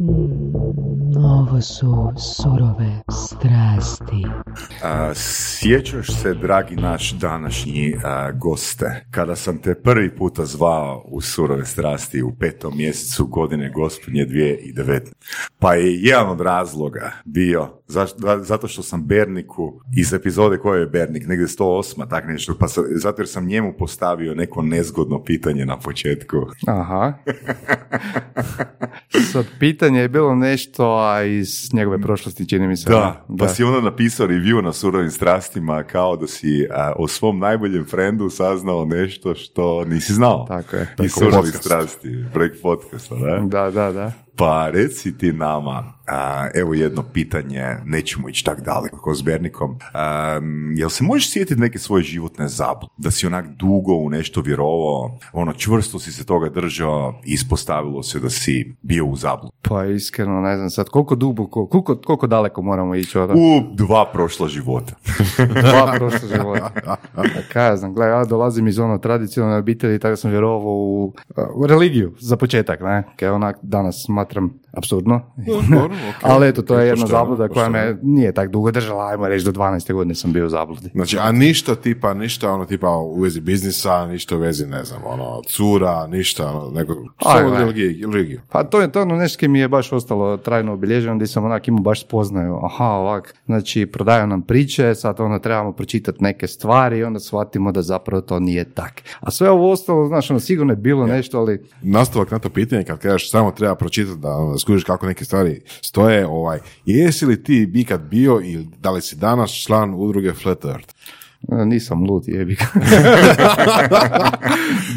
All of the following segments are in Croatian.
Mm, ovo su surove strasti. A, sjećaš se, dragi naš današnji a, goste, kada sam te prvi puta zvao u surove strasti u petom mjesecu godine gospodnje 2019. Pa je jedan od razloga bio zaš- zato što sam Berniku iz epizode koje je Bernik, negdje 108, tak nešto, pa sam, zato jer sam njemu postavio neko nezgodno pitanje na početku. Aha. Sad, pitanje je bilo nešto a iz njegove prošlosti, čini mi se. Da, pa si onda napisao review na surovim strastima kao da si a, o svom najboljem frendu saznao nešto što nisi znao. Tako je. Tako je. surovih strasti, projekt podcasta, da? Da, da, da. Pa reci ti nama, a, evo jedno pitanje, nećemo ići tak daleko s Bernikom. A, jel se možeš sjetiti neke svoje životne zablude? Da si onak dugo u nešto vjerovao, ono čvrsto si se toga držao i ispostavilo se da si bio u zabludu. Pa iskreno, ne znam sad, koliko duboko, koliko, koliko daleko moramo ići od U dva prošla života. dva prošla života. Kaj ja znam, gledaj, ja dolazim iz ono tradicionalne obitelji, tako sam vjerovao u, u religiju, za početak, ne, kaj onak danas smatram absurdno. Ali eto, to je jedna zabluda koja me nije tak dugo držala, ajmo reći do 12. godine sam bio u zabludi. Znači, a ništa tipa, ništa ono tipa u vezi biznisa, ništa u vezi, ne znam, ono, cura, ništa, ono, nego, samo religiju. Pa to je to ono nešto što mi je baš ostalo trajno obilježeno, gdje sam onak imao baš spoznaju, aha, ovak, znači prodaju nam priče, sad onda trebamo pročitati neke stvari i onda shvatimo da zapravo to nije tak. A sve ovo ostalo, znaš, ono, sigurno je bilo nešto, ali Nastavak na to pitanje, kad kažeš samo treba pročitati da, ono, skužiš kako neke stvari stoje, ovaj, jesi li ti ikad bio ili da li si danas član udruge Flat Earth? E, Nisam lud, jebi ga.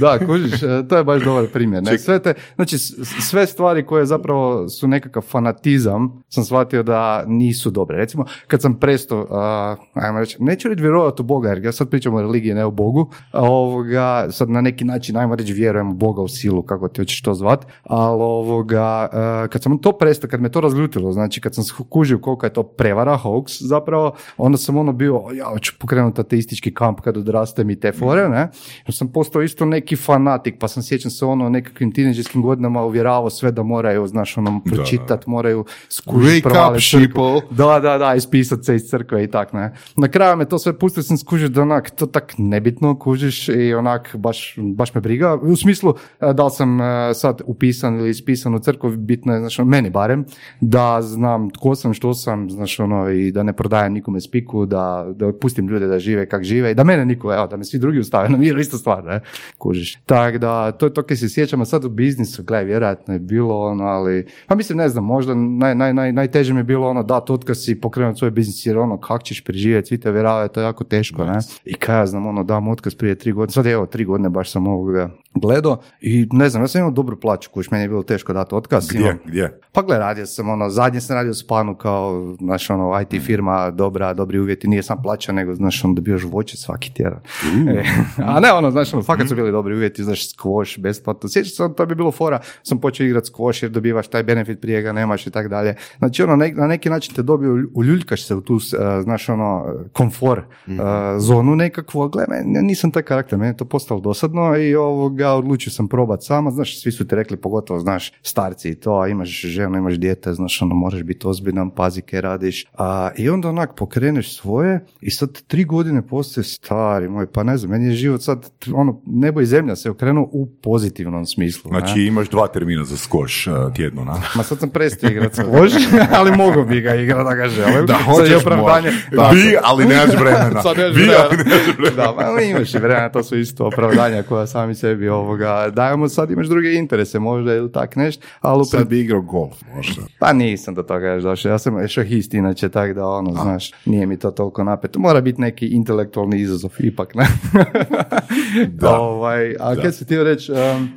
da, kužiš, e, to je baš dobar primjer. Ne? Sve te, znači, sve stvari koje zapravo su nekakav fanatizam, sam shvatio da nisu dobre. Recimo, kad sam prestao, a, ajmo reći, neću reći vjerovati u Boga, jer ja sad pričam o religiji, ne o Bogu, ovoga, sad na neki način, ajmo reći, vjerujem u Boga, u silu, kako ti hoćeš to zvat, ali ovoga, e, kad sam to prestao, kad me to razljutilo, znači kad sam skužio koliko je to prevara, hoax, zapravo, onda sam ono bio, ja hoću pokrenuti ateistički kamp kad odrastem i te fore, ne? Jer sam postao isto neki fanatik, pa sam sjećam se ono nekakvim tineđerskim godinama uvjeravao sve da moraju, znaš, ono, pročitati, moraju skužiti up, sheeple. da, da, da, ispisat se iz crkve i tak, ne. Na kraju me to sve pustio sam skužio da onak, to tak nebitno kužiš i onak, baš, baš me briga. U smislu, e, da li sam e, sad upisan ili ispisan u crkvu, bitno je, znaš, ono, meni barem, da znam tko sam, što sam, znaš, ono, i da ne prodajem nikome spiku, da, da pustim ljude da žive kak žive i da mene niko, evo, da me svi drugi ustave na miru, isto stvar, ne, kužiš. Tak da, to je to kaj se sjećam, a sad u biznisu, gledaj, vjerojatno je bilo ono, ali, pa mislim, ne znam, možda naj, naj, naj, najteže mi je bilo ono, dat otkaz i pokrenuti svoj biznis, jer ono, kak ćeš preživjeti, svi te vjeravaju, to je jako teško, ne. I kaj ja znam, ono, dam otkaz prije tri godine, sad evo, tri godine baš sam ovoga gledao i ne znam, ja sam imao dobru plaću, kuš, meni je bilo teško dati otkaz. Gdje? Imam- Gdje? pa gle, radio sam, ono, zadnje sam radio u Spanu kao, znaš, ono, IT firma, dobra, dobri uvjeti, nije sam plaća, nego, znaš, ono, dobijaš voće svaki tjedan. E, a ne, ono, znaš, ono, fakat su bili dobri uvjeti, znaš, skvoš, besplatno. Sjećam se, to bi bilo fora, sam počeo igrati skvoš jer dobivaš taj benefit prije ga nemaš i tak dalje. Znači, ono, ne- na neki način te dobiju, uljuljkaš se u tu, eh, znaš, ono, komfor eh, zonu nekakvu, a gle, meni- nisam taj karakter, meni je to postalo dosadno i ovoga, odlučio sam probat sama, znaš, svi su ti rekli, pogotovo, znaš, starci i to, a imaš ženu, imaš dijete, znaš, ono, moraš biti ozbiljan, pazi kaj radiš, a, i onda onak pokreneš svoje i sad tri godine postoje stari moj, pa ne znam, meni je život sad, ono, nebo i zemlja se okrenuo u pozitivnom smislu. ne? Znači imaš dva termina za skoš uh, tjedno, na? Ma sad sam prestao igrat skvoš, ali mogu bi ga igrat da ga želim. Da, hoćeš, opravdanje. Bi, ali nemaš vremena. Sad nemaš vremena. ali nemaš vremena. Da, ma ali imaš i vremena, to su isto opravdanja koja sami sebi ovoga dajemo, sad imaš druge interese možda ili tak nešto, ali Sad bi igrao golf, možda. Pa nisam do toga još došao, ja sam šahist inače, tak da ono, znaš, nije mi to toliko napeto. Mora biti neki intelektualni izazov, ipak, ne? Da. ovaj, a kaj se htio reći, um,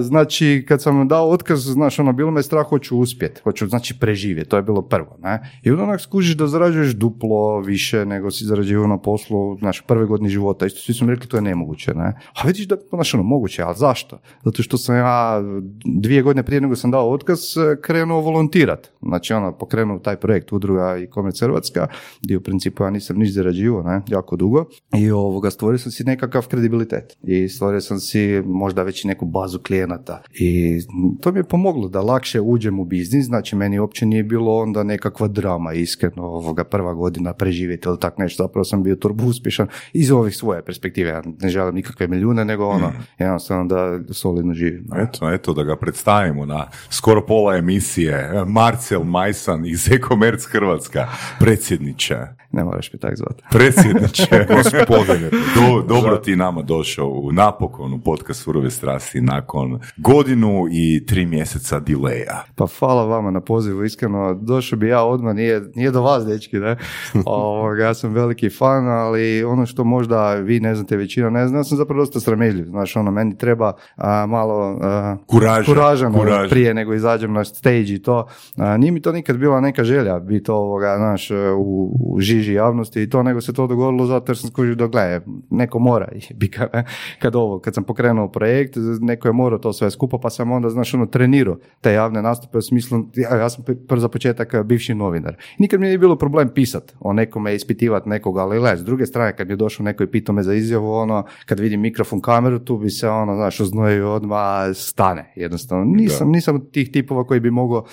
znači, kad sam dao otkaz, znaš, ono, bilo me strah, hoću uspjeti, hoću, znači, preživjeti, to je bilo prvo, ne? I onda onak skužiš da zarađuješ duplo više nego si zarađivao na poslu, znaš, prve godine života, isto svi su mi rekli, to je nemoguće, ne? A vidiš da, znaš, ono, moguće, ali zašto? Zato što sam ja dvije godine prije nego sam dao otkaz, eh, krenuo volontirat. Znači, ono, pokrenuo taj projekt Udruga i Komerc Hrvatska, gdje u principu ja nisam niš zarađivao, ne, jako dugo. I ovoga, stvorio sam si nekakav kredibilitet. I stvorio sam si možda već i neku bazu bazu klijenata. I to mi je pomoglo da lakše uđem u biznis, znači meni uopće nije bilo onda nekakva drama, iskreno, ovoga prva godina preživjeti ili tak nešto, zapravo sam bio turbo uspješan iz ovih svoje perspektive, ja ne želim nikakve milijune, nego ono, jednostavno da solidno živim. Eto, eto, da ga predstavimo na skoro pola emisije. Marcel Majsan iz e-commerce Hrvatska, predsjedniče. Ne moraš mi tak zvati. Predsjedniče, gospodine, do, dobro ti nama došao u napokon u podcast Surove strasti nakon godinu i tri mjeseca dileja. Pa hvala vama na pozivu, iskreno, došao bi ja odmah, nije, nije do vas, dečki, ne? Ovoga, ja sam veliki fan, ali ono što možda vi ne znate, većina ne zna, ja sam zapravo dosta sramežljiv, znaš, ono, meni treba a, malo a, Kuraža, kuraža kuraža. prije nego izađem na stage i to. A, nije mi to nikad bila neka želja biti ovoga, znaš, u, u žiži javnosti i to, nego se to dogodilo zato jer sam skužio da gledaj, neko mora i bika, ne? kad ovo, kad sam pokrenuo projekt, neko je morao to sve skupa, pa sam onda, znaš, ono, trenirao te javne nastupe u smislu, ja, ja sam prvo za početak eh, bivši novinar. Nikad mi nije bilo problem pisat o nekome, ispitivati nekoga, ali gledaj, s druge strane, kad je došao neko i pitao me za izjavu, ono, kad vidim mikrofon, kameru, tu bi se, ono, znaš, oznojio odmah stane, jednostavno. Nisam, nisam od tih tipova koji bi mogao,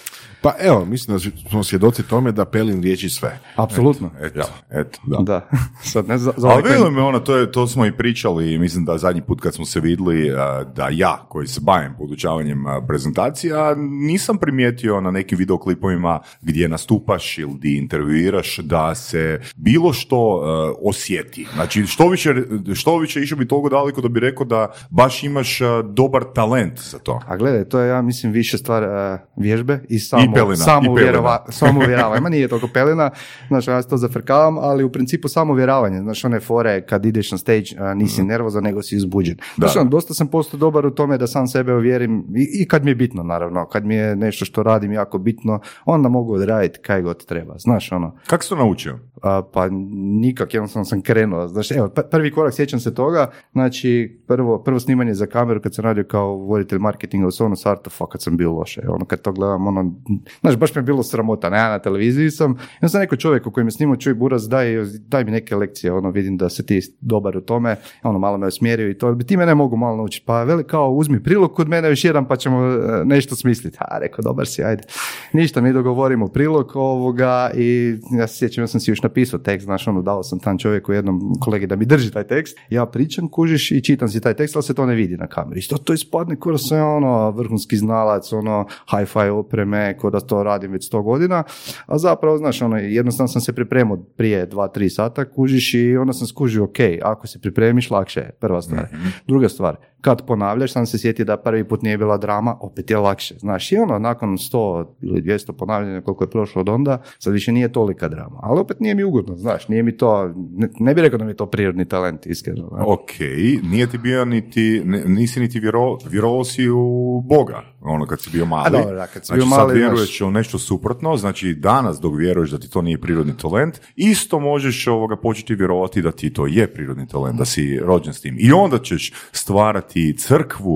Pa evo, mislim da smo svjedoci tome da Pelin riječi sve. apsolutno. Eto, eto, da. Da, sad ne za, za Ali ovaj me ono, to, je, to smo i pričali mislim da zadnji put kad smo se vidjeli a, da ja koji se bavim podučavanjem prezentacija nisam primijetio na nekim videoklipovima gdje nastupaš ili di intervjuiraš da se bilo što a, osjeti. Znači što više, što više išao bi toliko daleko da bi rekao da baš imaš dobar talent za to. A gledaj, to je, ja mislim, više stvar eh, vježbe i samo, pelina, samo, i uvjerava, pelina. samo uvjeravanje. Ma nije toliko pelina, znaš, ja se to zafrkavam, ali u principu samo uvjeravanje. Znaš, one fore kad ideš na stage, nisi nervozan, nego si uzbuđen. Znaš, ono, dosta sam postao dobar u tome da sam sebe uvjerim i, i kad mi je bitno, naravno. Kad mi je nešto što radim jako bitno, onda mogu odraditi kaj god treba. Znaš, ono, Kako si to naučio? a, pa nikak, jednostavno sam krenuo. Znaš, evo, pr- prvi korak, sjećam se toga, znači, prvo, prvo snimanje za kameru kad sam radio kao voditelj marketinga u Sonu Sarto, fakat sam bio loše. Ono, kad to gledam, ono, znaš, baš mi je bilo sramota, ne, ja na televiziji sam. Ja sam neko čovjek koji me snimao, čuj buraz, daj, daj mi neke lekcije, ono, vidim da se ti dobar u tome, ono, malo me usmjerio i to, ti mene mogu malo naučiti. Pa veli kao, uzmi prilog kod mene još jedan pa ćemo e, nešto smisliti. A, rekao, dobar si, ajde. Ništa, mi dogovorimo prilog ovoga i ja se sjećam, ja sam si još napisao tekst, znaš, ono, dao sam tam čovjeku jednom kolegi da mi drži taj tekst. Ja pričam, kužiš i čitam si taj tekst, ali se to ne vidi na kameri. Isto to ispadne kao da sam ja, ono, vrhunski znalac, ono, hi-fi opreme, kao da to radim već sto godina, a zapravo, znaš, ono, jednostavno sam se pripremao prije dva, tri sata, kužiš i onda sam skužio, ok, ako se pripremiš, lakše je, prva stvar. Druga stvar, kad ponavljaš, sam se sjetio da prvi put nije bila drama, opet je lakše. Znaš, i ono, nakon 100 ili 200 ponavljanja koliko je prošlo od onda, sad više nije tolika drama. Ali opet nije mi ugodno, znaš, nije mi to, ne, ne bih rekao da mi je to prirodni talent, iskreno. znaš. Ok, nije ti bio niti, ne- nisi niti vjero, vjerovao si u Boga, ono kad si bio mali. A dobro, da, kad si znači, bio sad mali, vjeruješ znaš- u nešto suprotno, znači danas dok vjeruješ da ti to nije prirodni talent, isto možeš ovoga početi vjerovati da ti to je prirodni talent, da si rođen s tim. I onda ćeš stvarati crkvu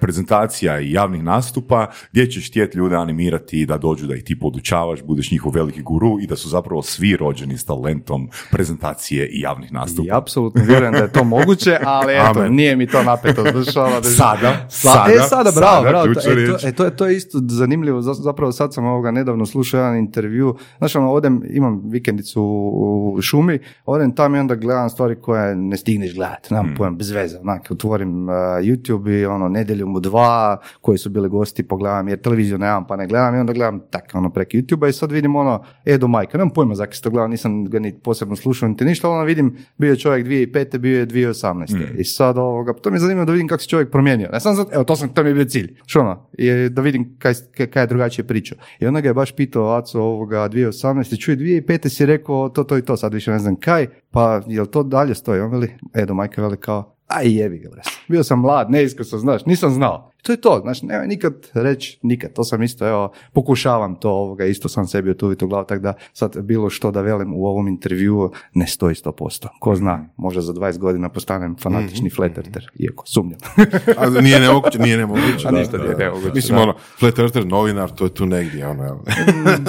prezentacija i javnih nastupa gdje ćeš htjeti ljude animirati da dođu da ih ti podučavaš, budeš njihov veliki guru i da su zapravo svi rođeni s talentom prezentacije i javnih nastupa. I apsolutno vjerujem da je to moguće, ali eto, Amen. nije mi to napeto. Ono, da- Sada, Sa- sada, e, sada, bravo, sada, bravo. To, e, to, e, to, je, to je isto zanimljivo, za- zapravo sad sam ovoga nedavno slušao jedan intervju, znaš, ono, odem, imam vikendicu u, šumi, odem tam i onda gledam stvari koje ne stigneš gledati, nemam pojam, bez veze, onak, otvorim uh, YouTube i ono, nedjeljom u dva, koji su bili gosti, pogledam, jer televiziju nemam, pa ne gledam i onda gledam tak, ono, preko YouTube-a i sad vidim ono, Edo Majka, nemam pojma zakaj to gledao, nisam ga ni posebno slušao, niti ništa, ono vidim, bio je čovjek 2005. bio je 2018. I sad ovoga, to mi je zanimljivo da vidim kako se čovjek promijenio. Ne sam zato, evo, to sam, to mi je bio cilj. Što ono, je, da vidim kaj, kaj, je drugačije pričao. I onda ga je baš pitao Aco ovoga 2018. Čuj, 2005. si rekao to, to i to, sad više ne znam kaj, pa jel to dalje stoji? On veli, Edo Majka veli kao, aj jebi ga. Bio sam mlad, neiskusan, znaš, nisam znao. To je to, znači, nemoj nikad reći nikad, to sam isto, evo, pokušavam to ovoga, isto sam sebi otuviti u glavu, tako da sad bilo što da velim u ovom intervjuu ne stoji 100%. Ko zna, možda za 20 godina postanem fanatični flat earther, iako sumnjam. A nije nemoguće, nije nemoguće. A da, ništa da, nije da. nemoguće, Mislim, da. ono, Flat Earther, novinar, to je tu negdje, ono, jel?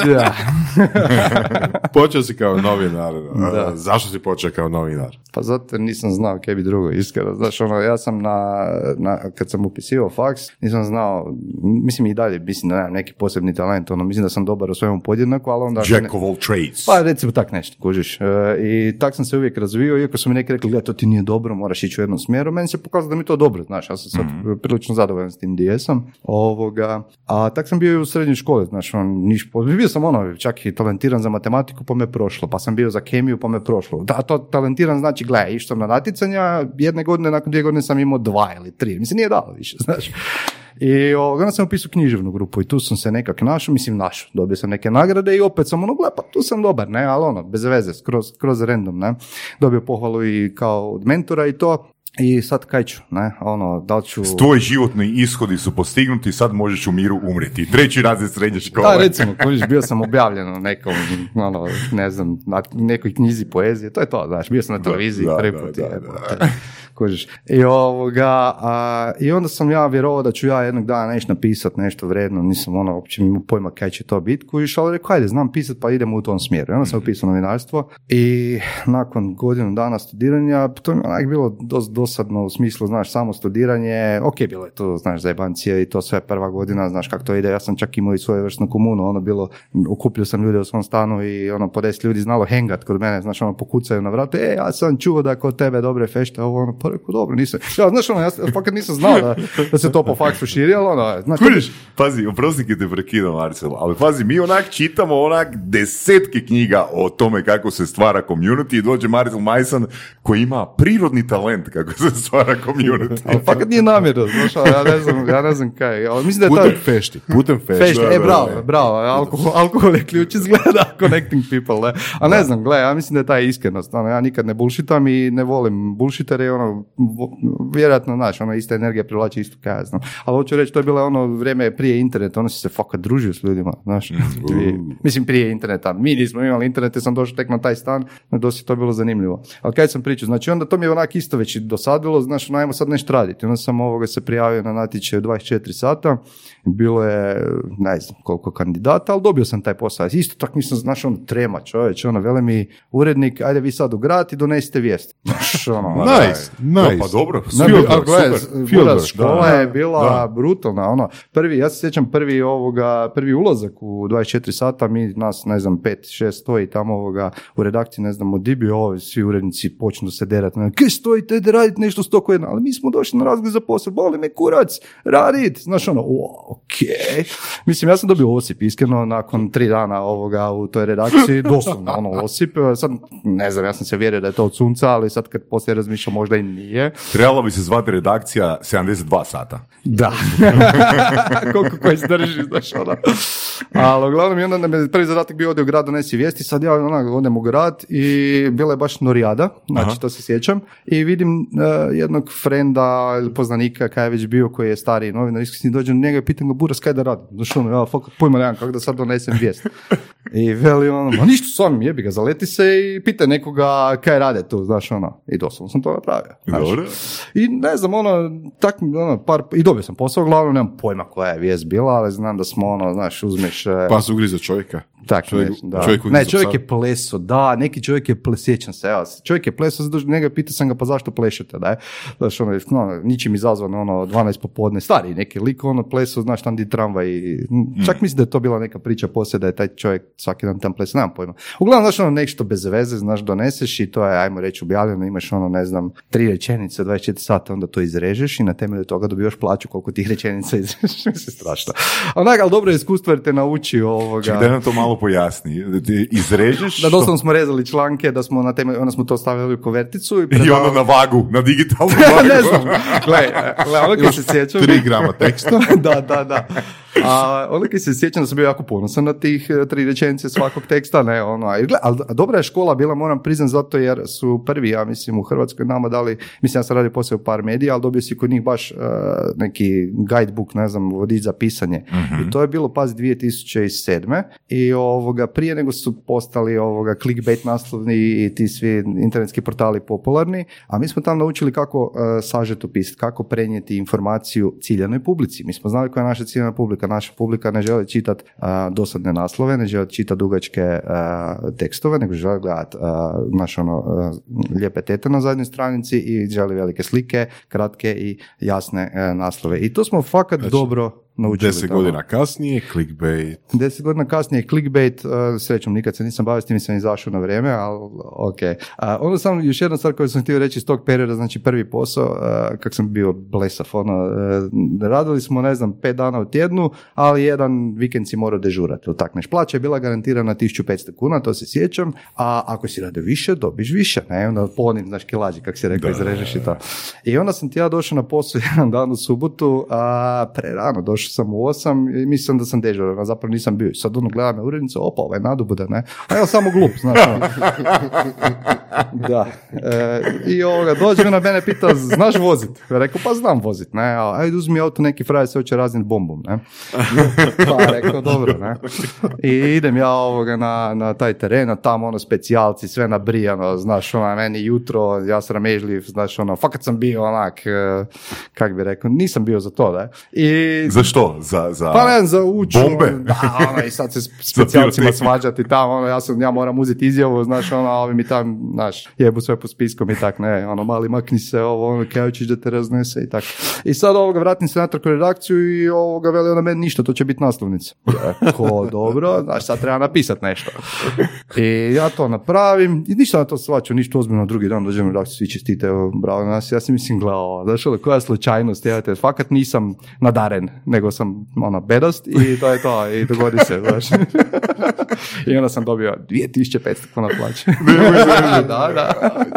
da. Počeo si kao novinar. Da. Zašto si počeo kao novinar? Pa zato nisam znao kaj bi drugo iskreno. Znaš, ono, ja sam na, na, kad sam upisivao faks, nisam znao, mislim i dalje, mislim da nemam neki posebni talent, ono, mislim da sam dobar u svemu podjednako, ali onda... Jack of all trades. Pa recimo tak nešto, kužiš. E, I tak sam se uvijek razvio, iako su mi neki rekli, gledaj, to ti nije dobro, moraš ići u jednom smjeru, meni se pokazalo da mi to dobro, znaš, ja sam sad prilično zadovoljan s tim gdje jesam. Ovoga, a tak sam bio i u srednjoj školi, znaš, on, niš, bio sam ono, čak i talentiran za matematiku, pa me prošlo, pa sam bio za kemiju, pa me prošlo. Da, to talentiran znači, gledaj, išao sam na natjecanja, jedne godine, nakon dvije godine sam imao dva ili tri, mislim, nije dalo više, znaš. I onda sam upisao književnu grupu i tu sam se nekak našao, mislim našao, dobio sam neke nagrade i opet sam ono, gle, pa tu sam dobar, ne, ali ono, bez veze, skroz, kroz random, ne. Dobio pohvalu i kao od mentora i to, i sad kaj ću, ne, ono, da li ću... Tvoji životni ishodi su postignuti, sad možeš u miru umreti. Treći razred srednje škole. Da, recimo, kužiš, bio sam objavljen na nekom, ono, ne znam, na nekoj knjizi poezije, to je to, znaš, bio sam na televiziji da, prvi da, put, kužiš. I ovoga, a, i onda sam ja vjerovao da ću ja jednog dana nešto napisat nešto vredno, nisam ono, uopće imao pojma kaj će to biti, kužiš, ali rekao, ajde, znam pisat, pa idemo u tom smjeru. I onda sam upisao novinarstvo i nakon godinu dana studiranja, to mi je onak bilo dosta dosadno u smislu, znaš, samo studiranje, ok, bilo je to, znaš, zajebancije i to sve prva godina, znaš kako to ide, ja sam čak imao i svoje vrstnu komunu, ono bilo, okupio sam ljude u svom stanu i ono, po deset ljudi znalo hengat kod mene, znaš, ono, pokucaju na vratu, e, ja sam čuo da kod tebe dobre fešte, ovo, ono, pa rekao, dobro, nisam, ja, znaš, ono, ja fakat nisam znao da, da se to po faksu širi, ali ono, znaš, Kužiš, pazi, oprosti te prekidam, Marcel, ali pazi, mi onak čitamo onak desetke knjiga o tome kako se stvara community i dođe Marcel Majsan koji ima prirodni talent kako se stvara community. ali fakat nije namjerno, znaš, ja ne znam, ja ne znam kaj, ali mislim da je Putem to... fešti, putem fešti. Fešta, da, e, da, bravo, da. bravo, alkohol, alkohol je ključ izgleda, connecting people, ne. A ne znam, gle, ja mislim da je ta iskrenost, ono, ja nikad ne bullshitam i ne volim bullshitere ono, vjerojatno, znaš, ono, ista energija privlači istu kaj ja znam. Ali hoću reći, to je bilo ono vrijeme prije interneta, ono si se fakat družio s ljudima, znaš. I- mislim, prije interneta, mi nismo imali internet, sam došao tek na taj stan, no dosta je to bilo zanimljivo. Ali kaj sam pričao, znači onda to mi je onak isto već i dosadilo, znaš, ono, ajmo sad nešto raditi. Onda sam ovoga se prijavio na natječaj u 24 sata, bilo je, ne znam koliko kandidata, ali dobio sam taj posao. Isto tak nisam, znaš, ono, trema čovječ, ono, vele mi urednik, ajde vi sad u grad i donesite vijest. Znaš, ono, Nice, nice. No, pa dobro, Fieldwork, škola da. je bila brutalna, ono, prvi, ja se sjećam prvi ovoga, prvi ulazak u 24 sata, mi nas, ne znam, 5, 6 stoji tamo ovoga, u redakciji, ne znam, odibi, ovi svi urednici počnu se derati, ne, kaj stojite da radite nešto jedno, ali mi smo došli na razgovor za posao, boli me kurac, radit, znaš, ono, o, okej. Mislim, ja sam dobio osip, iskreno, nakon tri dana ovoga u toj redakciji, doslovno, ono, osip, sad, ne znam, ja sam se vjerio da je to od sunca, ali sad kad poslije razmišljam, možda i nije. Trebala bi se zvati redakcija 72 sata. Da. Koliko koji zdrži, znaš, ono. Ali uglavnom, i onda nam je prvi zadatak bio ovdje u grad donesi vijesti, sad ja onak, odem u grad i bila je baš norijada, znači to se sjećam, i vidim eh, jednog frenda ili poznanika kaj je već bio, koji je stariji novinar, iskusni dođem do njega i pitam ga, Buras, kaj da radim? Znaš, ono, ja fakat pojma nemam kako da sad donesem vijest. I veli ono, ma ništa sam, jebi ga, zaleti se i pita nekoga kaj rade tu, znaš, ono. I doslovno sam to napravio. Dobro. I ne znam, ono, tak, ono, par, i dobio sam posao, uglavnom nemam pojma koja je vijest bila, ali znam da smo, ono, znaš, uzmeš... Pa su ugrizo čovjeka. Tak, čovjek- nešto, da. čovjek ne, čovjek je pleso, da, neki čovjek je ple, sjećam se, evo, čovjek je pleso, njega pitao sam ga, pa zašto plešete, da je, znaš, ono, no, ničim izazvan, ono, 12 popodne, stari neki lik, ono, pleso, znaš, tam di tramvaj, i, čak mislim da je to bila neka priča poslije da je taj čovjek svaki dan tam pleso, nemam pojma. Uglavnom, znaš, ono, nešto bez veze, znaš, doneseš i to je, ajmo reći, objavljeno, imaš, ono, ne znam, tri rečenice, 24 sata, onda to izrežeš i na temelju toga dobivaš plaću koliko tih rečenica izrežeš, mislim, strašno. Onak, ali dobro je iskustvo jer te nauči ovoga. Ček, da nam to malo pojasni. Ti Izrežeš Da doslovno smo rezali članke, da smo na temelju, onda smo to stavili u koverticu i i predavali- onda na vagu, na digitalnu ne vagu. znam, gle, gle, ono kad se sjećam... Tri grama teksta. da, da, da. A onda se sjećam da sam bio jako ponosan na tih e, tri rečenice svakog teksta, ne, ono, a, i gle, ali dobra je škola bila, moram priznat, zato jer su prvi, ja mislim, u Hrvatskoj nama dali, mislim, ja sam radio poslije u par medija, ali dobio si kod njih baš e, neki guidebook, ne znam, vodič za pisanje. I to je bilo, pazi, 2007. I ovoga, prije nego su postali ovoga clickbait naslovni i ti svi internetski portali popularni, a mi smo tamo naučili kako uh, sažeto pisati, kako prenijeti informaciju ciljanoj publici. Mi smo znali koja je naša ciljana publika. Naša publika ne želi čitati uh, dosadne naslove, ne želi čitati dugačke uh, tekstove, nego želi gledati uh, naš ono, uh, lijepe tete na zadnjoj stranici i želi velike slike, kratke i jasne uh, naslove. I to smo fakat dobro naučili. Deset tamo. godina kasnije, clickbait. Deset godina kasnije clickbait, uh, srećom nikad se nisam bavio s tim, nisam izašao na vrijeme, ali ok. Uh, onda sam još jedna stvar koju sam htio reći iz tog perioda, znači prvi posao, uh, kak sam bio blesav, ono, uh, radili smo, ne znam, pet dana u tjednu, ali jedan vikend si morao dežurati, utakneš. Plaća je bila garantirana 1500 kuna, to se sjećam, a ako si radio više, dobiš više, ne, onda ponim, znaš, kilađi, kak si rekao, izrežeš i to. I onda sam ti ja došao na posao jedan dan u subotu, a prerano, došao sam u osam i mislim da sam dežuran, a zapravo nisam bio. Sad ono gledam na urednicu, opa, ovaj nadubuda, ne? A ja samo glup, znaš. ono. da. E, I ovoga, dođe na mene, pita, znaš vozit? Ja rekao, pa znam vozit, ne? A, ajde uzmi auto, neki frajer se hoće raznit bombom, ne? pa rekao, dobro, ne? I idem ja ovoga na, na taj teren, a tamo ono specijalci, sve nabrijano, znaš, ono, meni jutro, ja sramežljiv, znaš, ono, fakat sam bio onak, e, kak bi rekao, nisam bio za to, da? I Za što? Za, za... pa ne za uču. Bombe? Da, ono, i sad se specijalcima svađati tamo, ono, ja, sam, ja moram uzeti izjavu, znaš, ono, ovi mi tam, znaš, jebu sve po spiskom i tak, ne, ono, mali makni se, ovo, ono, kajučić da te raznese i tak. I sad ovoga, vratim se natrag u redakciju i ovoga, veli ona meni ništa, to će biti naslovnica. Ko, dobro, znaš, sad treba napisati nešto. I ja to napravim, i ništa na to svaču, ništa ozbiljno, drugi dan dođem u redakciju, svi čestite, bravo na nas, ja sam mislim gledao, znaš, ono, koja slučajnost, evo te, fakat nisam nadaren, nego sam, ono, bedast i to je to, i dogodi se, znaš. I onda sam dobio 2500 kuna plaće. da, da.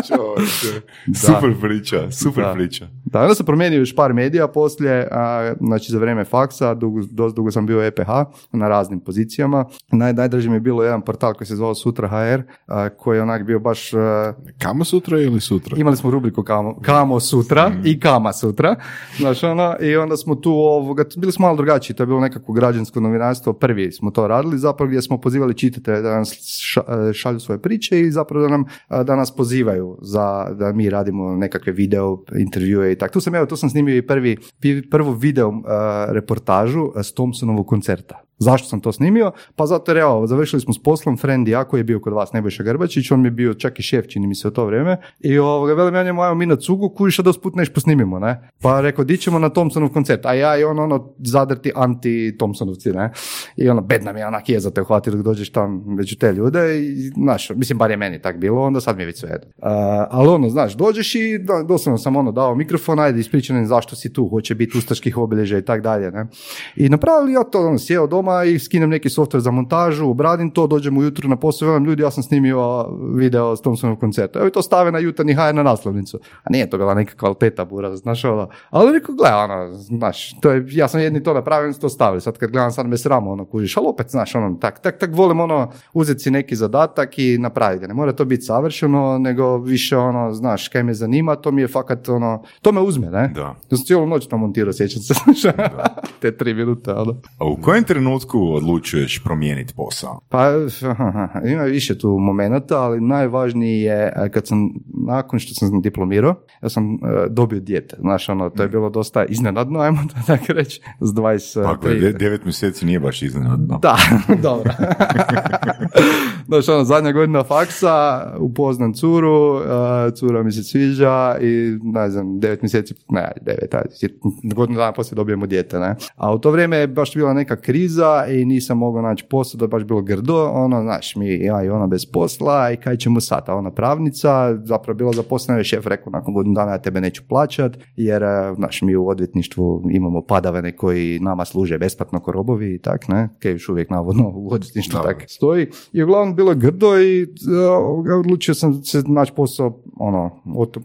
Čovječe. Super priča, super Da. priča. Da, onda sam promijenio još par medija poslije, a, znači za vrijeme faksa, dugo, dosta dugo sam bio u EPH na raznim pozicijama. Naj, najdraži mi je bilo jedan portal koji se zvao Sutra HR, a, koji je onak bio baš... a, Kamo sutra ili sutra? Imali smo rubriku Kamo, kamo sutra i Kama sutra, znaš ono, i onda smo tu ovoga, bili smo malo drugačiji, to je bilo nekako građansko novinarstvo, prvi smo to radili, zapravo gdje smo pozivali čitatelje da nas ša- šalju svoje priče i zapravo da nam, da nas pozivaju za, da mi radimo nekakve video intervjue i tako. Tu sam, evo, tu sam snimio i prvi, prvu video uh, reportažu s Thompsonovog koncerta. Zašto sam to snimio? Pa zato jer evo, završili smo s poslom, friend ja koji je bio kod vas, Nebojša Grbačić, on mi je bio čak i šef, čini mi se u to vrijeme. I ovoga, velim ja njemu, ajmo mi na cugu, kužiš da usput neš posnimimo, ne? Pa rekao, di ćemo na Thompsonov koncert, a ja i on ono zadrti anti-Thompsonovci, ne? I ono, bedna mi je onak je za te uhvati dok dođeš tam među te ljude i, znaš, mislim, bar je meni tak bilo, onda sad mi je već sve jedno. Uh, ali ono, znaš, dođeš i da, doslovno sam ono dao mikrofon, ajde, ispričan zašto si tu, hoće biti ustaških obilježja i tak dalje, ne? I napravili ja to, ono, sjeo doma i skinem neki software za montažu, obradim to, dođem ujutro na posao, velim ljudi, ja sam snimio video s Thompsonovog koncerta. Evo i to stave na jutarnji HR na naslovnicu. A nije to bila neka kvaliteta bura, znaš ono. Ali rekao, gle, ono, znaš, to je, ja sam jedni to napravio, to stavili. Sad kad gledam, sad me sramo, ono, kužiš, ali opet, znaš, ono, tak, tak, tak volim, ono, uzeti si neki zadatak i napraviti ga. Ne mora to biti savršeno, nego više, ono, znaš, kaj me zanima, to mi je fakat, ono, to me uzme, ne? Da. Ja sam cijelu noć to montirao, sjećam se, te tri minute, ono. A u kojem trenutku odlučuješ promijeniti posao? Pa, ima više tu momenata, ali najvažniji je e, kad sam, nakon što sam diplomirao, ja sam e, dobio dijete. Znaš, ono, to je bilo dosta iznenadno, ajmo to tako reći, s 20... Pa, de- devet mjeseci nije baš iznenadno. Da, dobro. Znaš, ono, zadnja godina faksa, upoznam curu, uh, cura mi se sviđa i, ne znam, devet mjeseci, ne, devet, godinu dana poslije dobijemo dijete, ne. A u to vrijeme je baš bila neka kriza i nisam mogao naći posao, da je baš bilo grdo, ono, znaš, mi, ja i ona bez posla i kaj ćemo sad, a ona pravnica, zapravo bila zaposlena, je šef rekao, nakon godinu dana ja tebe neću plaćat, jer, uh, znaš, mi u odvjetništvu imamo padavane koji nama služe besplatno ko robovi i tak, ne, kaj još uvijek navodno u odvjetništvu tak stoji. I uglavnom bilo grdo i uh, odlučio sam se naći posao ono, od,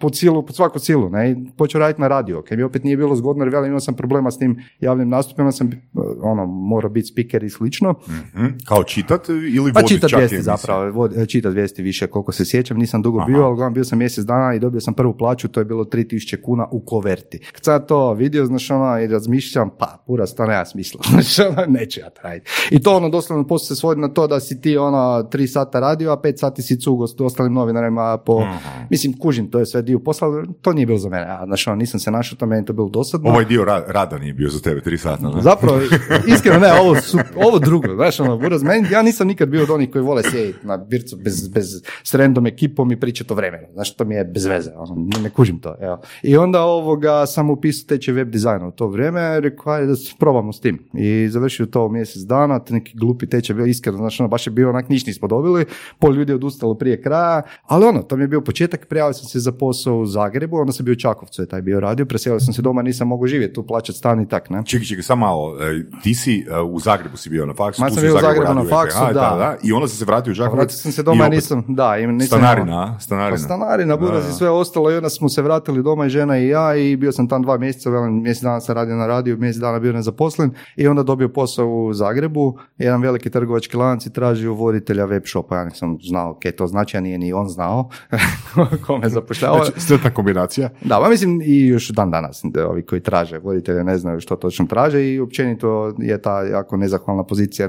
po, cilu, po svaku silu, ne, i počeo raditi na radio, kaj mi opet nije bilo zgodno, jer velim, imao sam problema s tim javnim nastupima, sam uh, ono, morao biti speaker i slično. Mhm. Kao čitat ili Pa vodit čitat čak vijesti zapravo, vod, čitat vijesti više koliko se sjećam, nisam dugo bio, bio, ali bio sam mjesec dana i dobio sam prvu plaću, to je bilo 3000 kuna u koverti. Kad sam ja to vidio, znaš, ono, i razmišljam, pa, pura sta nema smisla, znaš, ono, neću ja to raditi. I to ono, doslovno, poslije se svodi na to da si ti, ono, tri sata radio, a pet sati si cugo s ostalim novinarima po, mislim, kužim, to je sve dio posla, to nije bilo za mene, a, znaš, ono, nisam se našao, to meni to bilo dosadno. Ovaj dio ra- rada nije bio za tebe tri sata. ne? Zapravo, iskreno ne, ovo, su, ovo drugo, znaš, ono, buraz, meni, ja nisam nikad bio od onih koji vole sjediti na bircu bez, bez, s random ekipom i pričati o vremenu, znaš, to mi je bez veze, ono, ne, kužim to, evo. I onda ovoga, sam upisao tečaj web dizajna u to vrijeme, rekao, ajde da probamo s tim. I završio to mjesec dana, te neki glupi tečaj bio iskreno, znaš, ono, baš je bio onak, ništa nismo dobili, pol ljudi je odustalo prije kraja, ali ono, to mi je bio početak, prijavio sam se za posao u Zagrebu, onda sam bio u Čakovcu, je taj bio radio, preselio sam se doma, nisam mogao živjeti tu, plaćati stan i tak, ne. Čekaj, čekaj, samo malo. e, Ti si e, u Zagrebu si bio na faksu. Ma, sam si bio u Zagrebu na faksu, a, da. I onda sam se vratio u Đakovac. Vratio sam se doma, i i opet nisam, da, i nisam Stanarina, a? Pa stanarina. stanarina, buraz i sve ostalo i onda smo se vratili doma i žena i ja i bio sam tam dva mjeseca, velim, mjesec dana sam radio na radiju, mjesec dana bio nezaposlen i onda dobio posao u Zagrebu, jedan veliki trgovački lanac i tražio voditelja web shopa, ja nisam znao kaj to znači, a nije ni on znao kome zapošljava. Znači, sretna kombinacija. Da, pa mislim i još dan danas da ovi koji traže voditelje ne znaju što točno traže i općenito je ta jako nezahvalna pozicija